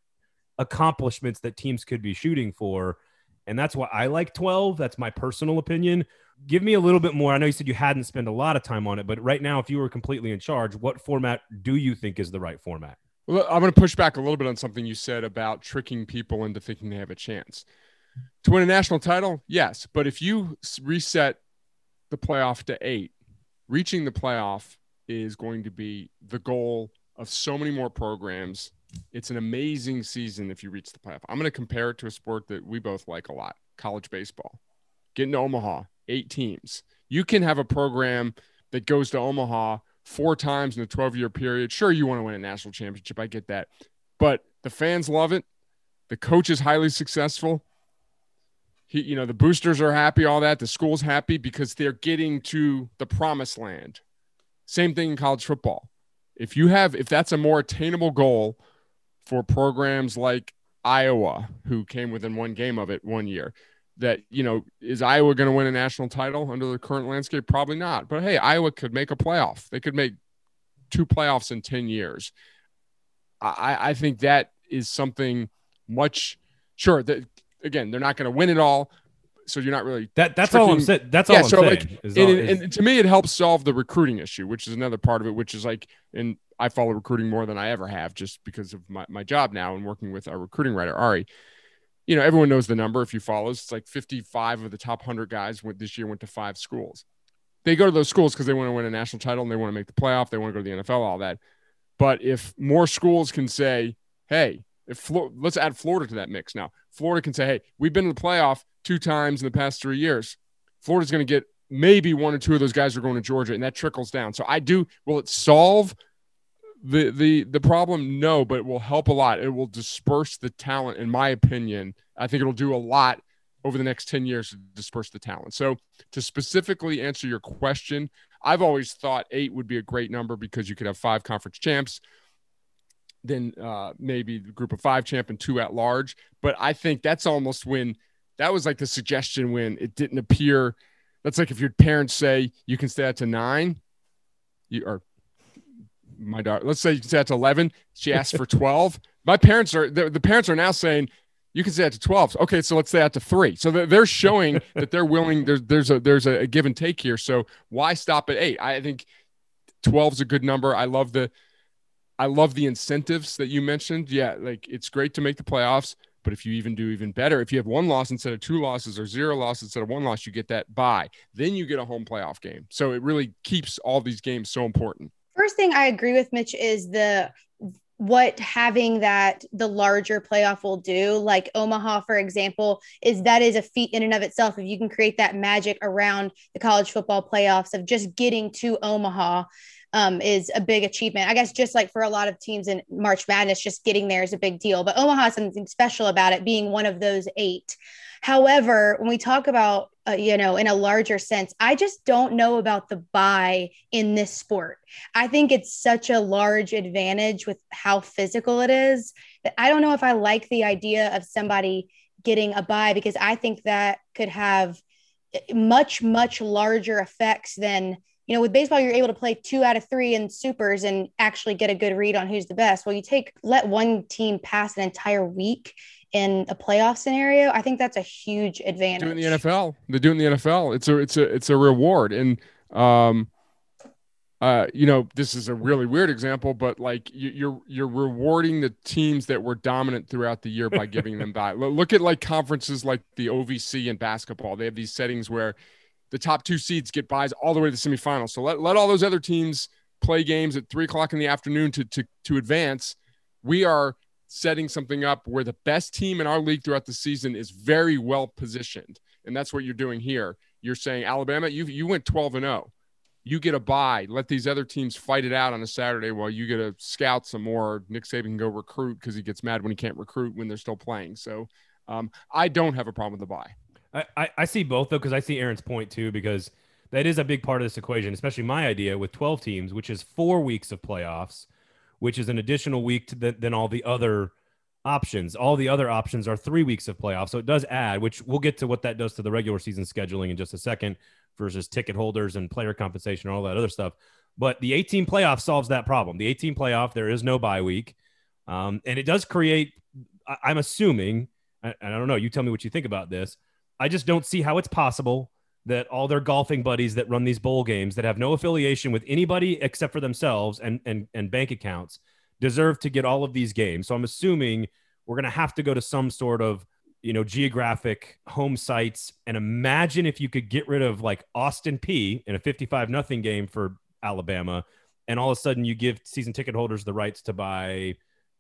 accomplishments that teams could be shooting for. And that's why I like 12. That's my personal opinion. Give me a little bit more. I know you said you hadn't spent a lot of time on it, but right now, if you were completely in charge, what format do you think is the right format? Well, I'm going to push back a little bit on something you said about tricking people into thinking they have a chance to win a national title. Yes, but if you reset the playoff to eight, reaching the playoff is going to be the goal of so many more programs. It's an amazing season if you reach the playoff. I'm going to compare it to a sport that we both like a lot college baseball. Getting to Omaha, eight teams. You can have a program that goes to Omaha four times in a 12 year period. Sure, you want to win a national championship. I get that. But the fans love it. The coach is highly successful. He, you know, the boosters are happy, all that. The school's happy because they're getting to the promised land. Same thing in college football. If you have, if that's a more attainable goal for programs like Iowa, who came within one game of it one year, that you know is Iowa going to win a national title under the current landscape? Probably not. But hey, Iowa could make a playoff. They could make two playoffs in ten years. I, I think that is something much. Sure, that again, they're not going to win it all, so you're not really that. That's tricking. all I'm saying. That's yeah, all I'm so saying. Like, and, all, is... and to me, it helps solve the recruiting issue, which is another part of it. Which is like, and I follow recruiting more than I ever have, just because of my my job now and working with our recruiting writer Ari you know, everyone knows the number if you follow. Us. It's like 55 of the top 100 guys went this year went to five schools. They go to those schools because they want to win a national title and they want to make the playoff. They want to go to the NFL, all that. But if more schools can say, hey, if let's add Florida to that mix now. Florida can say, hey, we've been in the playoff two times in the past three years. Florida's going to get maybe one or two of those guys are going to Georgia, and that trickles down. So I do. Will it solve the the the problem no but it will help a lot it will disperse the talent in my opinion i think it'll do a lot over the next 10 years to disperse the talent so to specifically answer your question i've always thought eight would be a great number because you could have five conference champs then uh, maybe the group of five champ and two at large but i think that's almost when that was like the suggestion when it didn't appear that's like if your parents say you can stay out to nine you are my daughter, let's say you can stay out to 11. She asked for 12. my parents are, the, the, parents are now saying, you can stay out to 12. Okay, so let's say that to three. So they're showing that they're willing. There's there's a there's a give and take here. So why stop at eight? I think 12 is a good number. I love the I love the incentives that you mentioned. Yeah, like it's great to make the playoffs, but if you even do even better, if you have one loss instead of two losses or zero losses instead of one loss, you get that bye. Then you get a home playoff game. So it really keeps all these games so important. First thing I agree with Mitch is the what having that the larger playoff will do like omaha for example is that is a feat in and of itself if you can create that magic around the college football playoffs of just getting to omaha um, is a big achievement. I guess just like for a lot of teams in March Madness, just getting there is a big deal. But Omaha has something special about it being one of those eight. However, when we talk about uh, you know, in a larger sense. I just don't know about the buy in this sport. I think it's such a large advantage with how physical it is that I don't know if I like the idea of somebody getting a buy because I think that could have eh, much, much larger effects than you know, with baseball, you're able to play two out of three in supers and actually get a good read on who's the best. Well, you take let one team pass an entire week in a playoff scenario. I think that's a huge advantage. Doing the NFL, they're doing the NFL. It's a it's a it's a reward, and um, uh, you know, this is a really weird example, but like you, you're you're rewarding the teams that were dominant throughout the year by giving them that. Look at like conferences like the OVC in basketball. They have these settings where the top two seeds get buys all the way to the semifinals. So let, let all those other teams play games at three o'clock in the afternoon to, to, to advance. We are setting something up where the best team in our league throughout the season is very well positioned. And that's what you're doing here. You're saying, Alabama, you, you went 12 and 0. You get a bye. Let these other teams fight it out on a Saturday while you get to scout some more. Nick Saban can go recruit because he gets mad when he can't recruit when they're still playing. So um, I don't have a problem with the bye. I, I see both though because I see Aaron's point too because that is a big part of this equation, especially my idea with 12 teams, which is four weeks of playoffs, which is an additional week the, than all the other options. All the other options are three weeks of playoffs, so it does add. Which we'll get to what that does to the regular season scheduling in just a second, versus ticket holders and player compensation and all that other stuff. But the 18 playoff solves that problem. The 18 playoff, there is no bye week. Um, and it does create, I, I'm assuming, and I don't know, you tell me what you think about this. I just don't see how it's possible that all their golfing buddies that run these bowl games that have no affiliation with anybody except for themselves and and and bank accounts deserve to get all of these games. So I'm assuming we're going to have to go to some sort of you know geographic home sites and imagine if you could get rid of like Austin Peay in a 55 nothing game for Alabama and all of a sudden you give season ticket holders the rights to buy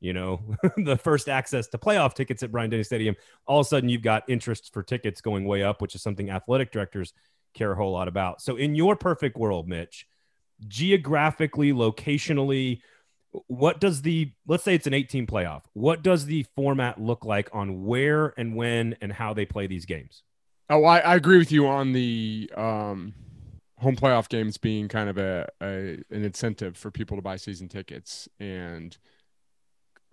you know, the first access to playoff tickets at Bryant Denny Stadium, all of a sudden you've got interest for tickets going way up, which is something athletic directors care a whole lot about. So, in your perfect world, Mitch, geographically, locationally, what does the let's say it's an 18 playoff what does the format look like on where and when and how they play these games oh i, I agree with you on the um, home playoff games being kind of a, a an incentive for people to buy season tickets and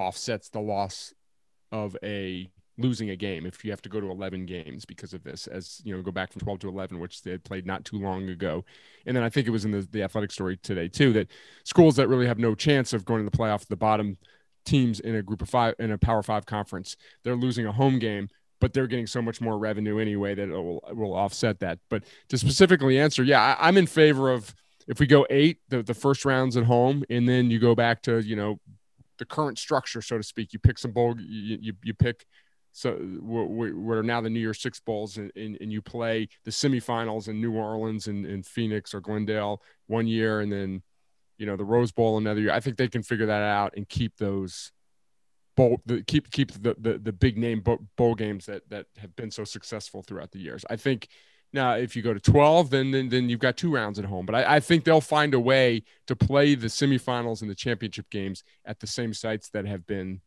offsets the loss of a losing a game if you have to go to 11 games because of this as you know go back from 12 to 11 which they had played not too long ago. And then i think it was in the, the athletic story today too that schools that really have no chance of going to the playoff the bottom teams in a group of five in a power five conference they're losing a home game but they're getting so much more revenue anyway that it will, will offset that. But to specifically answer yeah I, i'm in favor of if we go eight the, the first rounds at home and then you go back to you know the current structure, so to speak. You pick some bowl, you, you, you pick so what are now the New Year's Six bowls, and, and, and, you play the semifinals in New Orleans and, and Phoenix or Glendale one year, and then you know the Rose Bowl another year. I think they can figure that out and keep those bowl, the, keep keep the, the the big name bowl games that that have been so successful throughout the years. I think now, if you go to 12, then then, then you've got two rounds at home. But I, I, think they'll find a way to play the semifinals and the championship games at the same sites that have been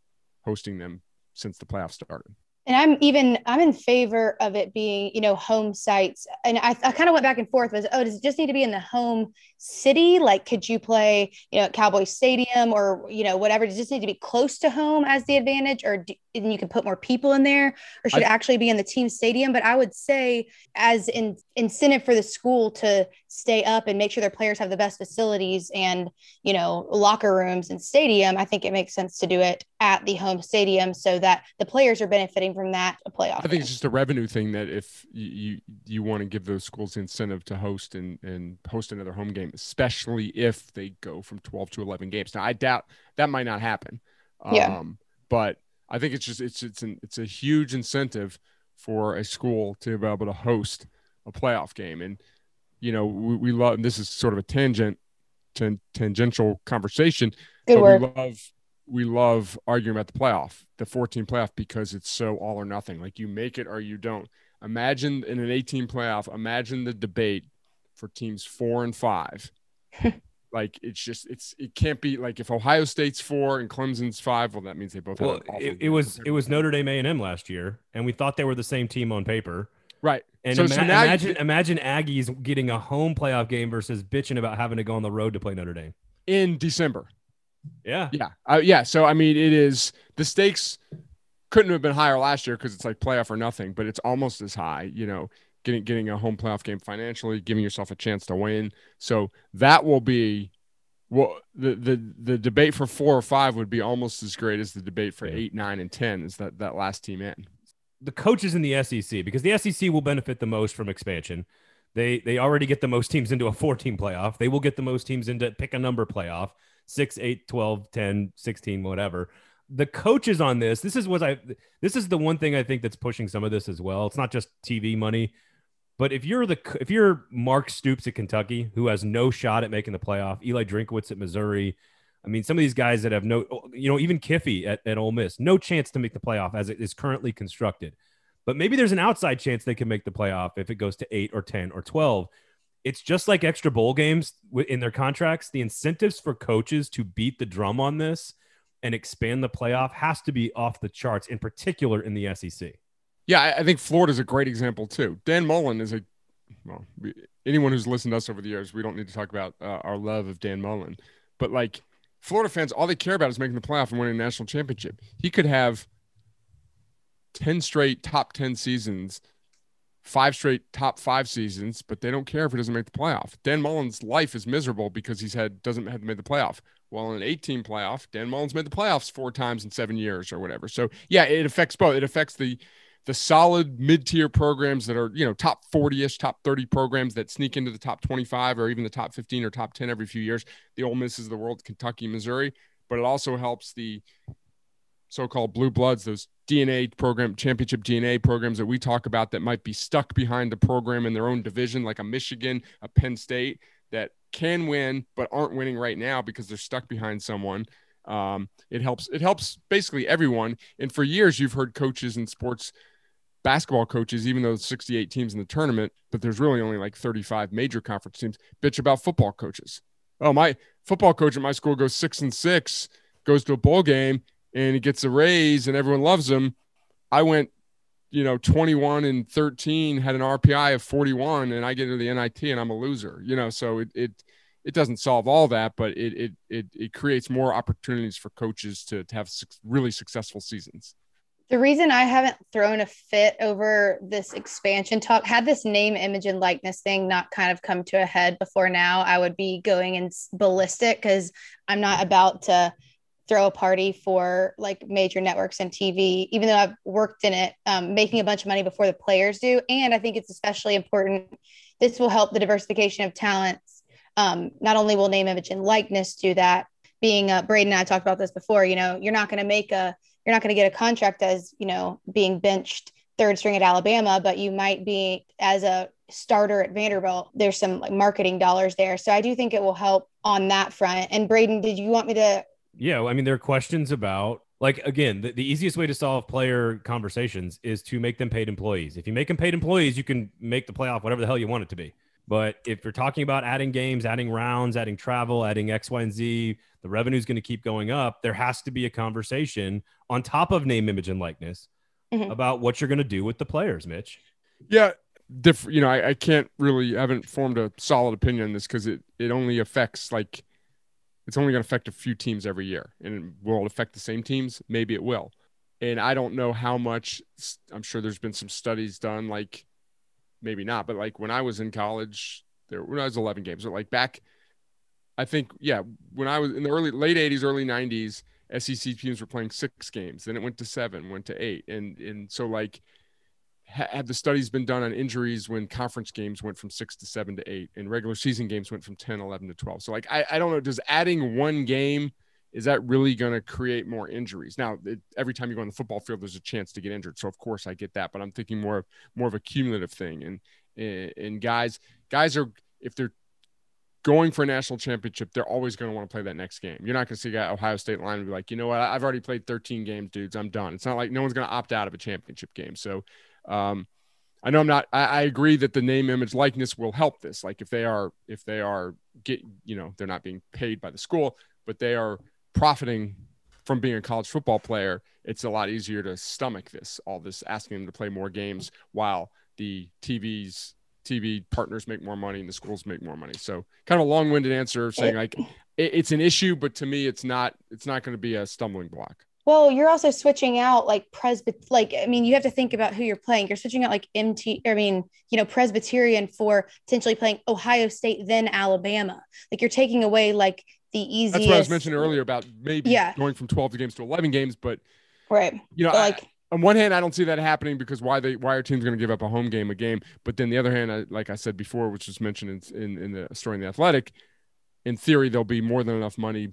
hosting them since the playoffs started and i'm even i'm in favor of it being you know home sites. And i, I kind of went back and forth was oh does it just need to be in the home city? Like could you play you know at cowboy stadium or you know whatever? Does it just need to be close to home as the advantage? Or do, and you can put more people in there? Or should I, it actually be in the team stadium? But i would say as an incentive for the school to stay up and make sure their players have the best facilities and you know locker rooms and stadium i think it makes sense to do it at the home stadium so that the players are benefiting from that a playoff i think it's just a revenue thing that if you you, want to give those schools the incentive to host and and host another home game especially if they go from 12 to 11 games now i doubt that might not happen yeah. um but i think it's just it's it's an it's a huge incentive for a school to be able to host a playoff game and you know, we, we love, this is sort of a tangent, ten, tangential conversation. Good but word. we love, we love arguing about the playoff, the 14 playoff, because it's so all or nothing. Like you make it or you don't. Imagine in an 18 playoff, imagine the debate for teams four and five. like it's just it's it can't be like if Ohio State's four and Clemson's five, well that means they both. Well, it, it was it was Notre Dame A and M last year, and we thought they were the same team on paper. Right. And so, ima- so imagine you, imagine Aggies getting a home playoff game versus bitching about having to go on the road to play Notre Dame in December. Yeah. Yeah. Uh, yeah. So I mean, it is the stakes couldn't have been higher last year because it's like playoff or nothing, but it's almost as high. You know, getting getting a home playoff game financially, giving yourself a chance to win. So that will be well the the the debate for four or five would be almost as great as the debate for eight, nine, and ten. Is that that last team in? the coaches in the SEC because the SEC will benefit the most from expansion. They they already get the most teams into a four team playoff. They will get the most teams into pick a number playoff 6, 8, 12, 10, 16, whatever. The coaches on this, this is what I this is the one thing I think that's pushing some of this as well. It's not just TV money, but if you're the if you're Mark Stoops at Kentucky who has no shot at making the playoff, Eli Drinkwitz at Missouri, I mean, some of these guys that have no, you know, even kiffy at, at Ole Miss, no chance to make the playoff as it is currently constructed. But maybe there's an outside chance they can make the playoff if it goes to eight or 10 or 12. It's just like extra bowl games in their contracts. The incentives for coaches to beat the drum on this and expand the playoff has to be off the charts, in particular in the SEC. Yeah, I think Florida's a great example too. Dan Mullen is a well, anyone who's listened to us over the years, we don't need to talk about uh, our love of Dan Mullen, but like Florida fans, all they care about is making the playoff and winning a national championship. He could have 10 straight top 10 seasons five straight top five seasons, but they don't care if he doesn't make the playoff. Dan Mullen's life is miserable because he's had doesn't have made the playoff. Well, in an 18 playoff, Dan Mullen's made the playoffs four times in seven years or whatever. So yeah, it affects both. It affects the the solid mid-tier programs that are you know top 40ish top 30 programs that sneak into the top 25 or even the top 15 or top 10 every few years the Ole Misses of the world kentucky missouri but it also helps the so-called blue bloods those dna program championship dna programs that we talk about that might be stuck behind a program in their own division like a michigan a penn state that can win but aren't winning right now because they're stuck behind someone. Um, it helps it helps basically everyone. And for years you've heard coaches in sports basketball coaches even though 68 teams in the tournament but there's really only like 35 major conference teams bitch about football coaches. Oh my football coach at my school goes six and six goes to a bowl game and he gets a raise and everyone loves him. I went, you know, 21 and 13, had an RPI of 41, and I get into the NIT and I'm a loser. You know, so it it it doesn't solve all that, but it it it, it creates more opportunities for coaches to, to have really successful seasons. The reason I haven't thrown a fit over this expansion talk, had this name, image, and likeness thing not kind of come to a head before now, I would be going in ballistic because I'm not about to throw a party for like major networks and TV, even though I've worked in it, um, making a bunch of money before the players do. And I think it's especially important. This will help the diversification of talents. Um, not only will name, image, and likeness do that. Being uh, Braden and I talked about this before. You know, you're not going to make a, you're not going to get a contract as you know being benched third string at Alabama, but you might be as a starter at Vanderbilt. There's some like marketing dollars there, so I do think it will help on that front. And Braden, did you want me to yeah, I mean, there are questions about like again, the, the easiest way to solve player conversations is to make them paid employees. If you make them paid employees, you can make the playoff whatever the hell you want it to be. But if you're talking about adding games, adding rounds, adding travel, adding X, Y, and Z, the revenue is going to keep going up. There has to be a conversation on top of name, image, and likeness mm-hmm. about what you're going to do with the players, Mitch. Yeah, different. You know, I, I can't really I haven't formed a solid opinion on this because it it only affects like it's only going to affect a few teams every year. And will it affect the same teams? Maybe it will. And I don't know how much, I'm sure there's been some studies done, like maybe not, but like when I was in college, there, when I was 11 games, but like back, I think, yeah, when I was in the early, late 80s, early 90s, SEC teams were playing six games. Then it went to seven, went to eight. And, and so like, have the studies been done on injuries when conference games went from six to seven to eight and regular season games went from 10 11 to 12 so like i, I don't know does adding one game is that really going to create more injuries now it, every time you go on the football field there's a chance to get injured so of course i get that but i'm thinking more of more of a cumulative thing and and, guys guys are if they're going for a national championship, they're always going to want to play that next game. You're not going to see a Ohio State line and be like, you know what, I've already played 13 games, dudes. I'm done. It's not like no one's going to opt out of a championship game. So um, I know I'm not. I, I, agree that the name, image, likeness will help this. Like if they are, if they are get, you know, they're not being paid by the school, but they are profiting from being a college football player. It's a lot easier to stomach this, all this asking them to play more games while the TVs, TV partners make more money and the schools make more money. So kind of a long-winded answer saying like it, it's an issue, but to me, it's not. It's not going to be a stumbling block. Well, you're also switching out like Presbyt, like I mean, you have to think about who you're playing. You're switching out like MT, I mean, you know, Presbyterian for potentially playing Ohio State, then Alabama. Like you're taking away like the easiest. That's what I was mentioning earlier about maybe yeah. going from 12 games to 11 games, but right, you know, like. I, on one hand, I don't see that happening because why they why are teams going to give up a home game a game? But then the other hand, I, like I said before, which was mentioned in, in, in the story in the Athletic, in theory there'll be more than enough money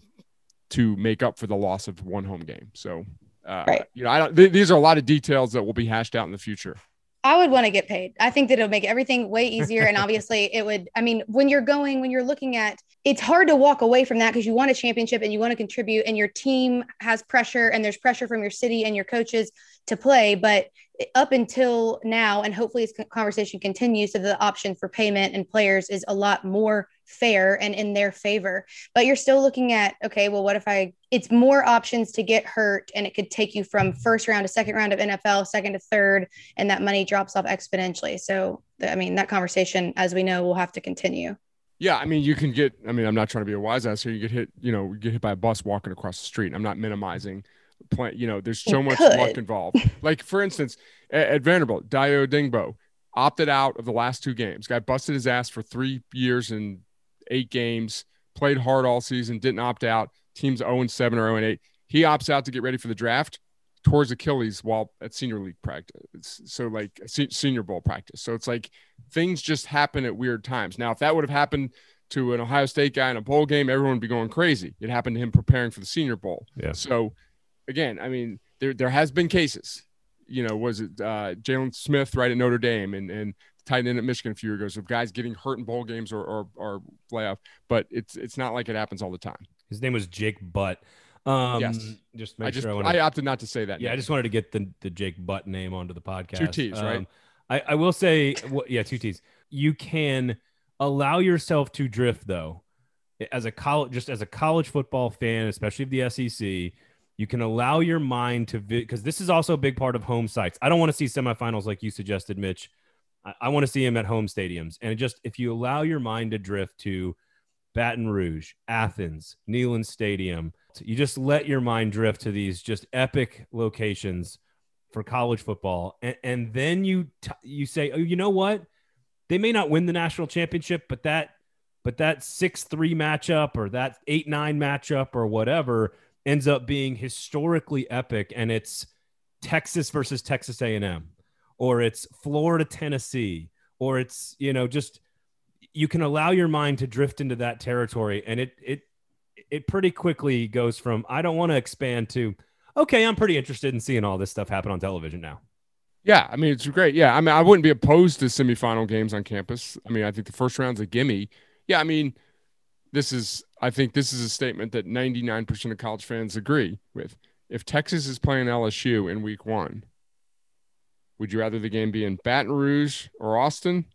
to make up for the loss of one home game. So, uh, right. you know, I don't, th- these are a lot of details that will be hashed out in the future. I would want to get paid. I think that it'll make everything way easier. And obviously, it would. I mean, when you're going, when you're looking at, it's hard to walk away from that because you want a championship and you want to contribute, and your team has pressure, and there's pressure from your city and your coaches to play. But up until now, and hopefully, this conversation continues, so the option for payment and players is a lot more fair and in their favor. But you're still looking at, okay, well, what if I, it's more options to get hurt and it could take you from first round to second round of NFL, second to third, and that money drops off exponentially. So, I mean, that conversation, as we know, will have to continue. Yeah, I mean, you can get. I mean, I'm not trying to be a wise ass here. You get hit, you know, get hit by a bus walking across the street. I'm not minimizing. Point, you know, there's so much luck involved. like for instance, at, at Vanderbilt, Dayo Odeyingbo opted out of the last two games. Guy busted his ass for three years and eight games, played hard all season, didn't opt out. Teams 0 7 or 0 8. He opts out to get ready for the draft, towards Achilles while at senior league practice. So, like senior bowl practice. So, it's like things just happen at weird times. Now, if that would have happened to an Ohio State guy in a bowl game, everyone would be going crazy. It happened to him preparing for the senior bowl. Yeah. So, again, I mean, there, there has been cases you know, was it uh, Jaylon Smith right at Notre Dame and and tight end at Michigan a few years ago of guys getting hurt in bowl games or, or or playoff, but it's it's not like it happens all the time. His name was Jake Butt. Um, yes. Just I just sure I, I, opted not to say that. Yeah, name. I just wanted to get the the Jake Butt name onto the podcast. Two T's, um, right? I I will say, well, yeah, two T's. You can allow yourself to drift though, as a college, just as a college football fan, especially of the SEC you can allow your mind to because this is also a big part of home sites. I don't want to see semifinals like you suggested, Mitch. I, I want to see them at home stadiums. And just if you allow your mind to drift to Baton Rouge, Athens, Neyland Stadium, you just let your mind drift to these just epic locations for college football, and, and then you t- you say, oh, you know what? They may not win the national championship, but that but that six three matchup or that eight nine matchup or whatever ends up being historically epic and it's Texas versus Texas A&M or it's Florida Tennessee or it's you know just you can allow your mind to drift into that territory and it it it pretty quickly goes from I don't want to expand to okay, I'm pretty interested in seeing all this stuff happen on television now. Yeah, I mean it's great. Yeah, I mean I wouldn't be opposed to semifinal games on campus. I mean I think the first round's a gimme. Yeah, I mean this is I think this is a statement that 99% of college fans agree with. If Texas is playing LSU in week 1, would you rather the game be in Baton Rouge or Austin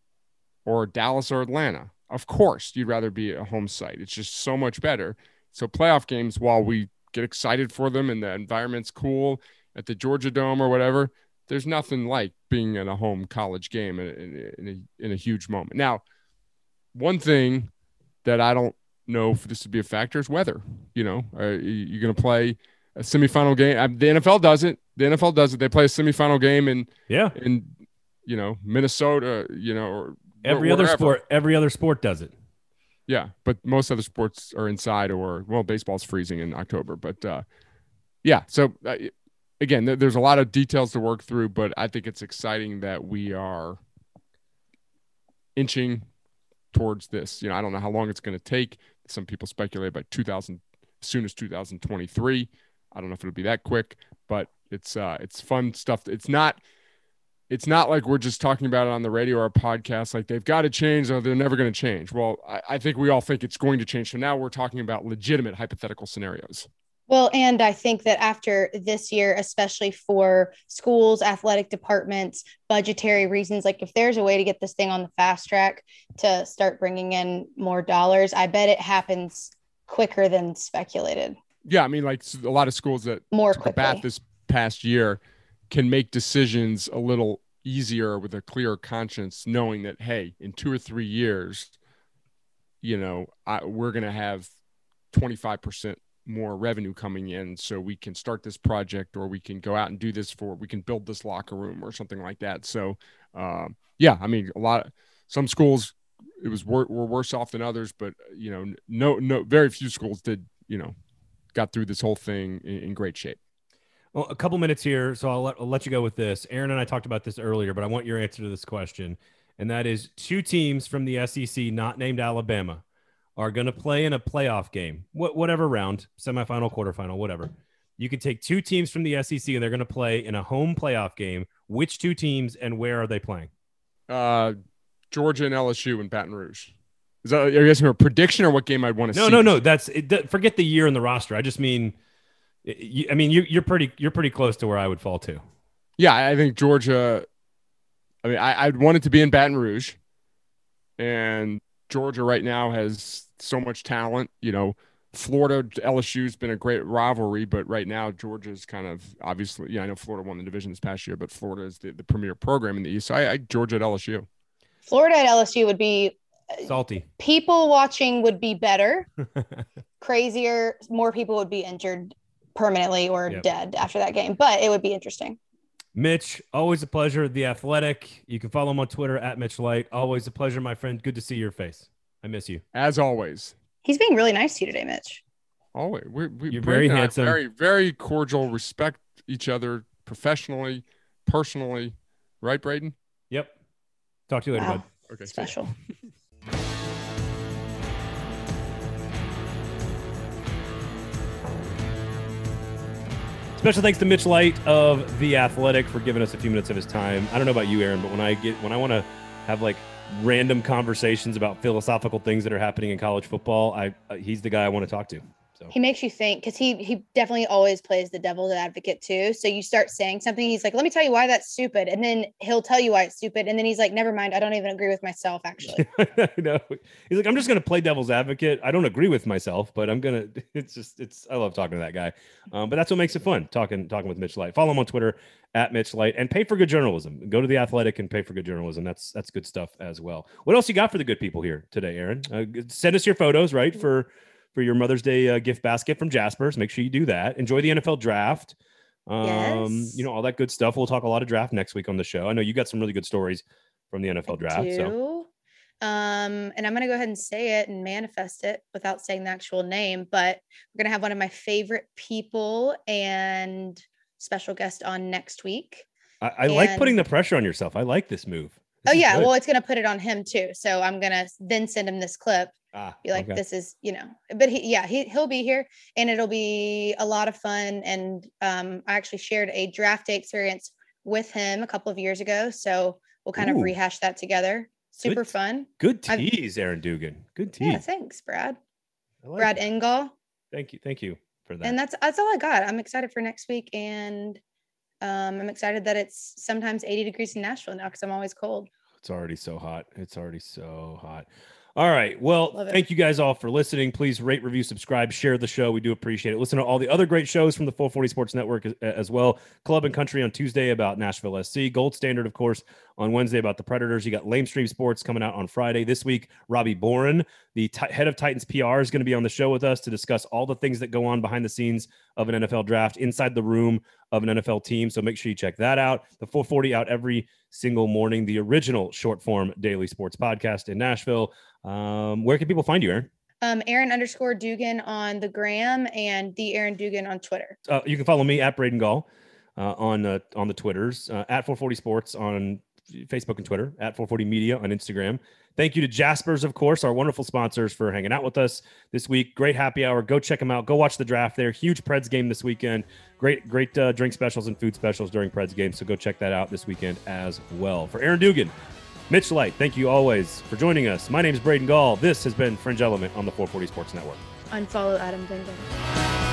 or Dallas or Atlanta? Of course, you'd rather be a home site. It's just so much better. So playoff games while we get excited for them and the environment's cool at the Georgia Dome or whatever, there's nothing like being in a home college game in, in, a, in a huge moment. Now, one thing that I don't know for this to be a factor is weather. You know, uh, you're going to play a semifinal game. The NFL does it. The NFL does it. They play a semifinal game in yeah in you know Minnesota. You know, or every other sport. Every other sport does it. Yeah, but most other sports are inside or well, baseball's freezing in October. But uh, yeah, so uh, again, th- there's a lot of details to work through, but I think it's exciting that we are inching towards this. You know, I don't know how long it's going to take. Some people speculate by 2000, as soon as 2023. I don't know if it'll be that quick, but it's uh, it's fun stuff. It's not it's not like we're just talking about it on the radio or a podcast like they've got to change or they're never going to change well I, I, think we all think it's going to change so now we're talking about legitimate hypothetical scenarios well, and I think that after this year, especially for schools, athletic departments, budgetary reasons, like if there's a way to get this thing on the fast track to start bringing in more dollars, I bet it happens quicker than speculated. Yeah, I mean, like a lot of schools that more took quickly. this past year can make decisions a little easier with a clear conscience, knowing that hey, in two or three years, you know, I, we're going to have twenty five percent more revenue coming in so we can start this project or we can go out and do this for we can build this locker room or something like that. So um, yeah i mean a lot of some schools it was wor- were worse off than others but you know no no very few schools did you know got through this whole thing in, in great shape. Well a couple minutes here so I'll let, I'll let you go with this. Aaron and i talked about this earlier but i want your answer to this question and that is two teams from the sec not named alabama are going to play in a playoff game, wh- whatever round, semifinal, quarterfinal, whatever. You can take two teams from the SEC and they're going to play in a home playoff game. Which two teams and where are they playing? Uh, Georgia and LSU in Baton Rouge. Is that, are you asking for a prediction or what game I'd want to no, see? No, no, no. That's it, forget the year in the roster. I just mean, I mean, you, you're pretty, you're pretty close to where I would fall to. Yeah, I think Georgia. I mean, I, I'd want it to be in Baton Rouge, and Georgia right now has so much talent. You know, Florida LSU's been a great rivalry, but right now Georgia's kind of obviously. Yeah, I know Florida won the division this past year, but Florida is the, the premier program in the East. So I, I Georgia at LSU. Florida at LSU would be uh, salty. People watching would be better, crazier. More people would be injured permanently or yep. dead after that game, but it would be interesting. Mitch, always a pleasure. The Athletic. You can follow him on Twitter at Mitch Light. Always a pleasure, my friend. Good to see your face. I miss you. As always. He's being really nice to you today, Mitch. Always. We, we, You're very and handsome. Very, very cordial. Respect each other professionally, personally. Right, Braden? Yep. Talk to you later, Wow. bud. Okay. see ya. Special. Special thanks to Mitch Light of The Athletic for giving us a few minutes of his time. I don't know about you, Aaron, but when I get when I want to have like random conversations about philosophical things that are happening in college football, I uh, he's the guy I want to talk to. So He makes you think because he he definitely always plays the devil's advocate too. So you start saying something, he's like, "Let me tell you why that's stupid," and then he'll tell you why it's stupid, and then he's like, "Never mind, I don't even agree with myself actually." I know. He's like, I'm just gonna play devil's advocate. I don't agree with myself, but I'm gonna. It's just, it's. I love talking to that guy. Um, but that's what makes it fun talking, talking with Mitch Light. Follow him on Twitter at Mitch Light and pay for good journalism. Go to the Athletic and pay for good journalism. That's that's good stuff as well. What else you got for the good people here today, Aaron? Uh, send us your photos, right for for your Mother's Day uh, gift basket from Jasper's. Make sure you do that. Enjoy the NFL draft. Um, Yes. you know all that good stuff. We'll talk a lot of draft next week on the show. I know you got some really good stories from the NFL draft. So do. Um, and I'm gonna go ahead and say it and manifest it without saying the actual name, but we're gonna have one of my favorite people and special guest on next week. I, I like putting the pressure on yourself. I like this move. oh This yeah, good. well, it's gonna put it on him too. So I'm gonna then send him this clip. Ah, Be like, okay. this is, you know, but he, yeah, he he'll be here, and it'll be a lot of fun. And um, I actually shared a draft day experience with him a couple of years ago, so we'll kind of rehash that together. Super Good. fun. good tease, Aaron Dugan. Good tease. Yeah, thanks, Brad. Like Brad that. Engel. Thank you. Thank you for that. and that's that's all I got. I'm excited for next week, and um, I'm excited that it's sometimes 80 degrees in Nashville now because I'm always cold. It's already so hot. It's already so hot. All right. Well, thank you guys all for listening. Please rate, review, subscribe, share the show. We do appreciate it. Listen to all the other great shows from the 440 Sports Network as, as well. Club and Country on Tuesday about Nashville SC. Gold Standard, of course, on Wednesday about the Predators. You got Lame Stream Sports coming out on Friday. This week, Robbie Bohren, the ti- head of Titans PR, is going to be on the show with us to discuss all the things that go on behind the scenes of an NFL draft, inside the room of an NFL team. So make sure you check that out. The 440 out every single morning, the original short form daily sports podcast in Nashville. Um, where can people find you, Aaron? Um, Aaron underscore Dugan on the gram and the Aaron Dugan on Twitter. Uh, you can follow me at Braden Gall uh, on uh, on the Twitters, uh, at 440 Sports on Facebook and Twitter, at 440 Media on Instagram. Thank you to Jaspers, of course, our wonderful sponsors for hanging out with us this week. Great happy hour. Go check them out. Go watch the draft there. Huge Preds game this weekend. Great, great uh, drink specials and food specials during Preds game. So go check that out this weekend as well. For Aaron Dugan, Mitch Light, thank you always for joining us. My name is Braden Gall. This has been Fringe Element on the 440 Sports Network. Unfollow Adam Vingan.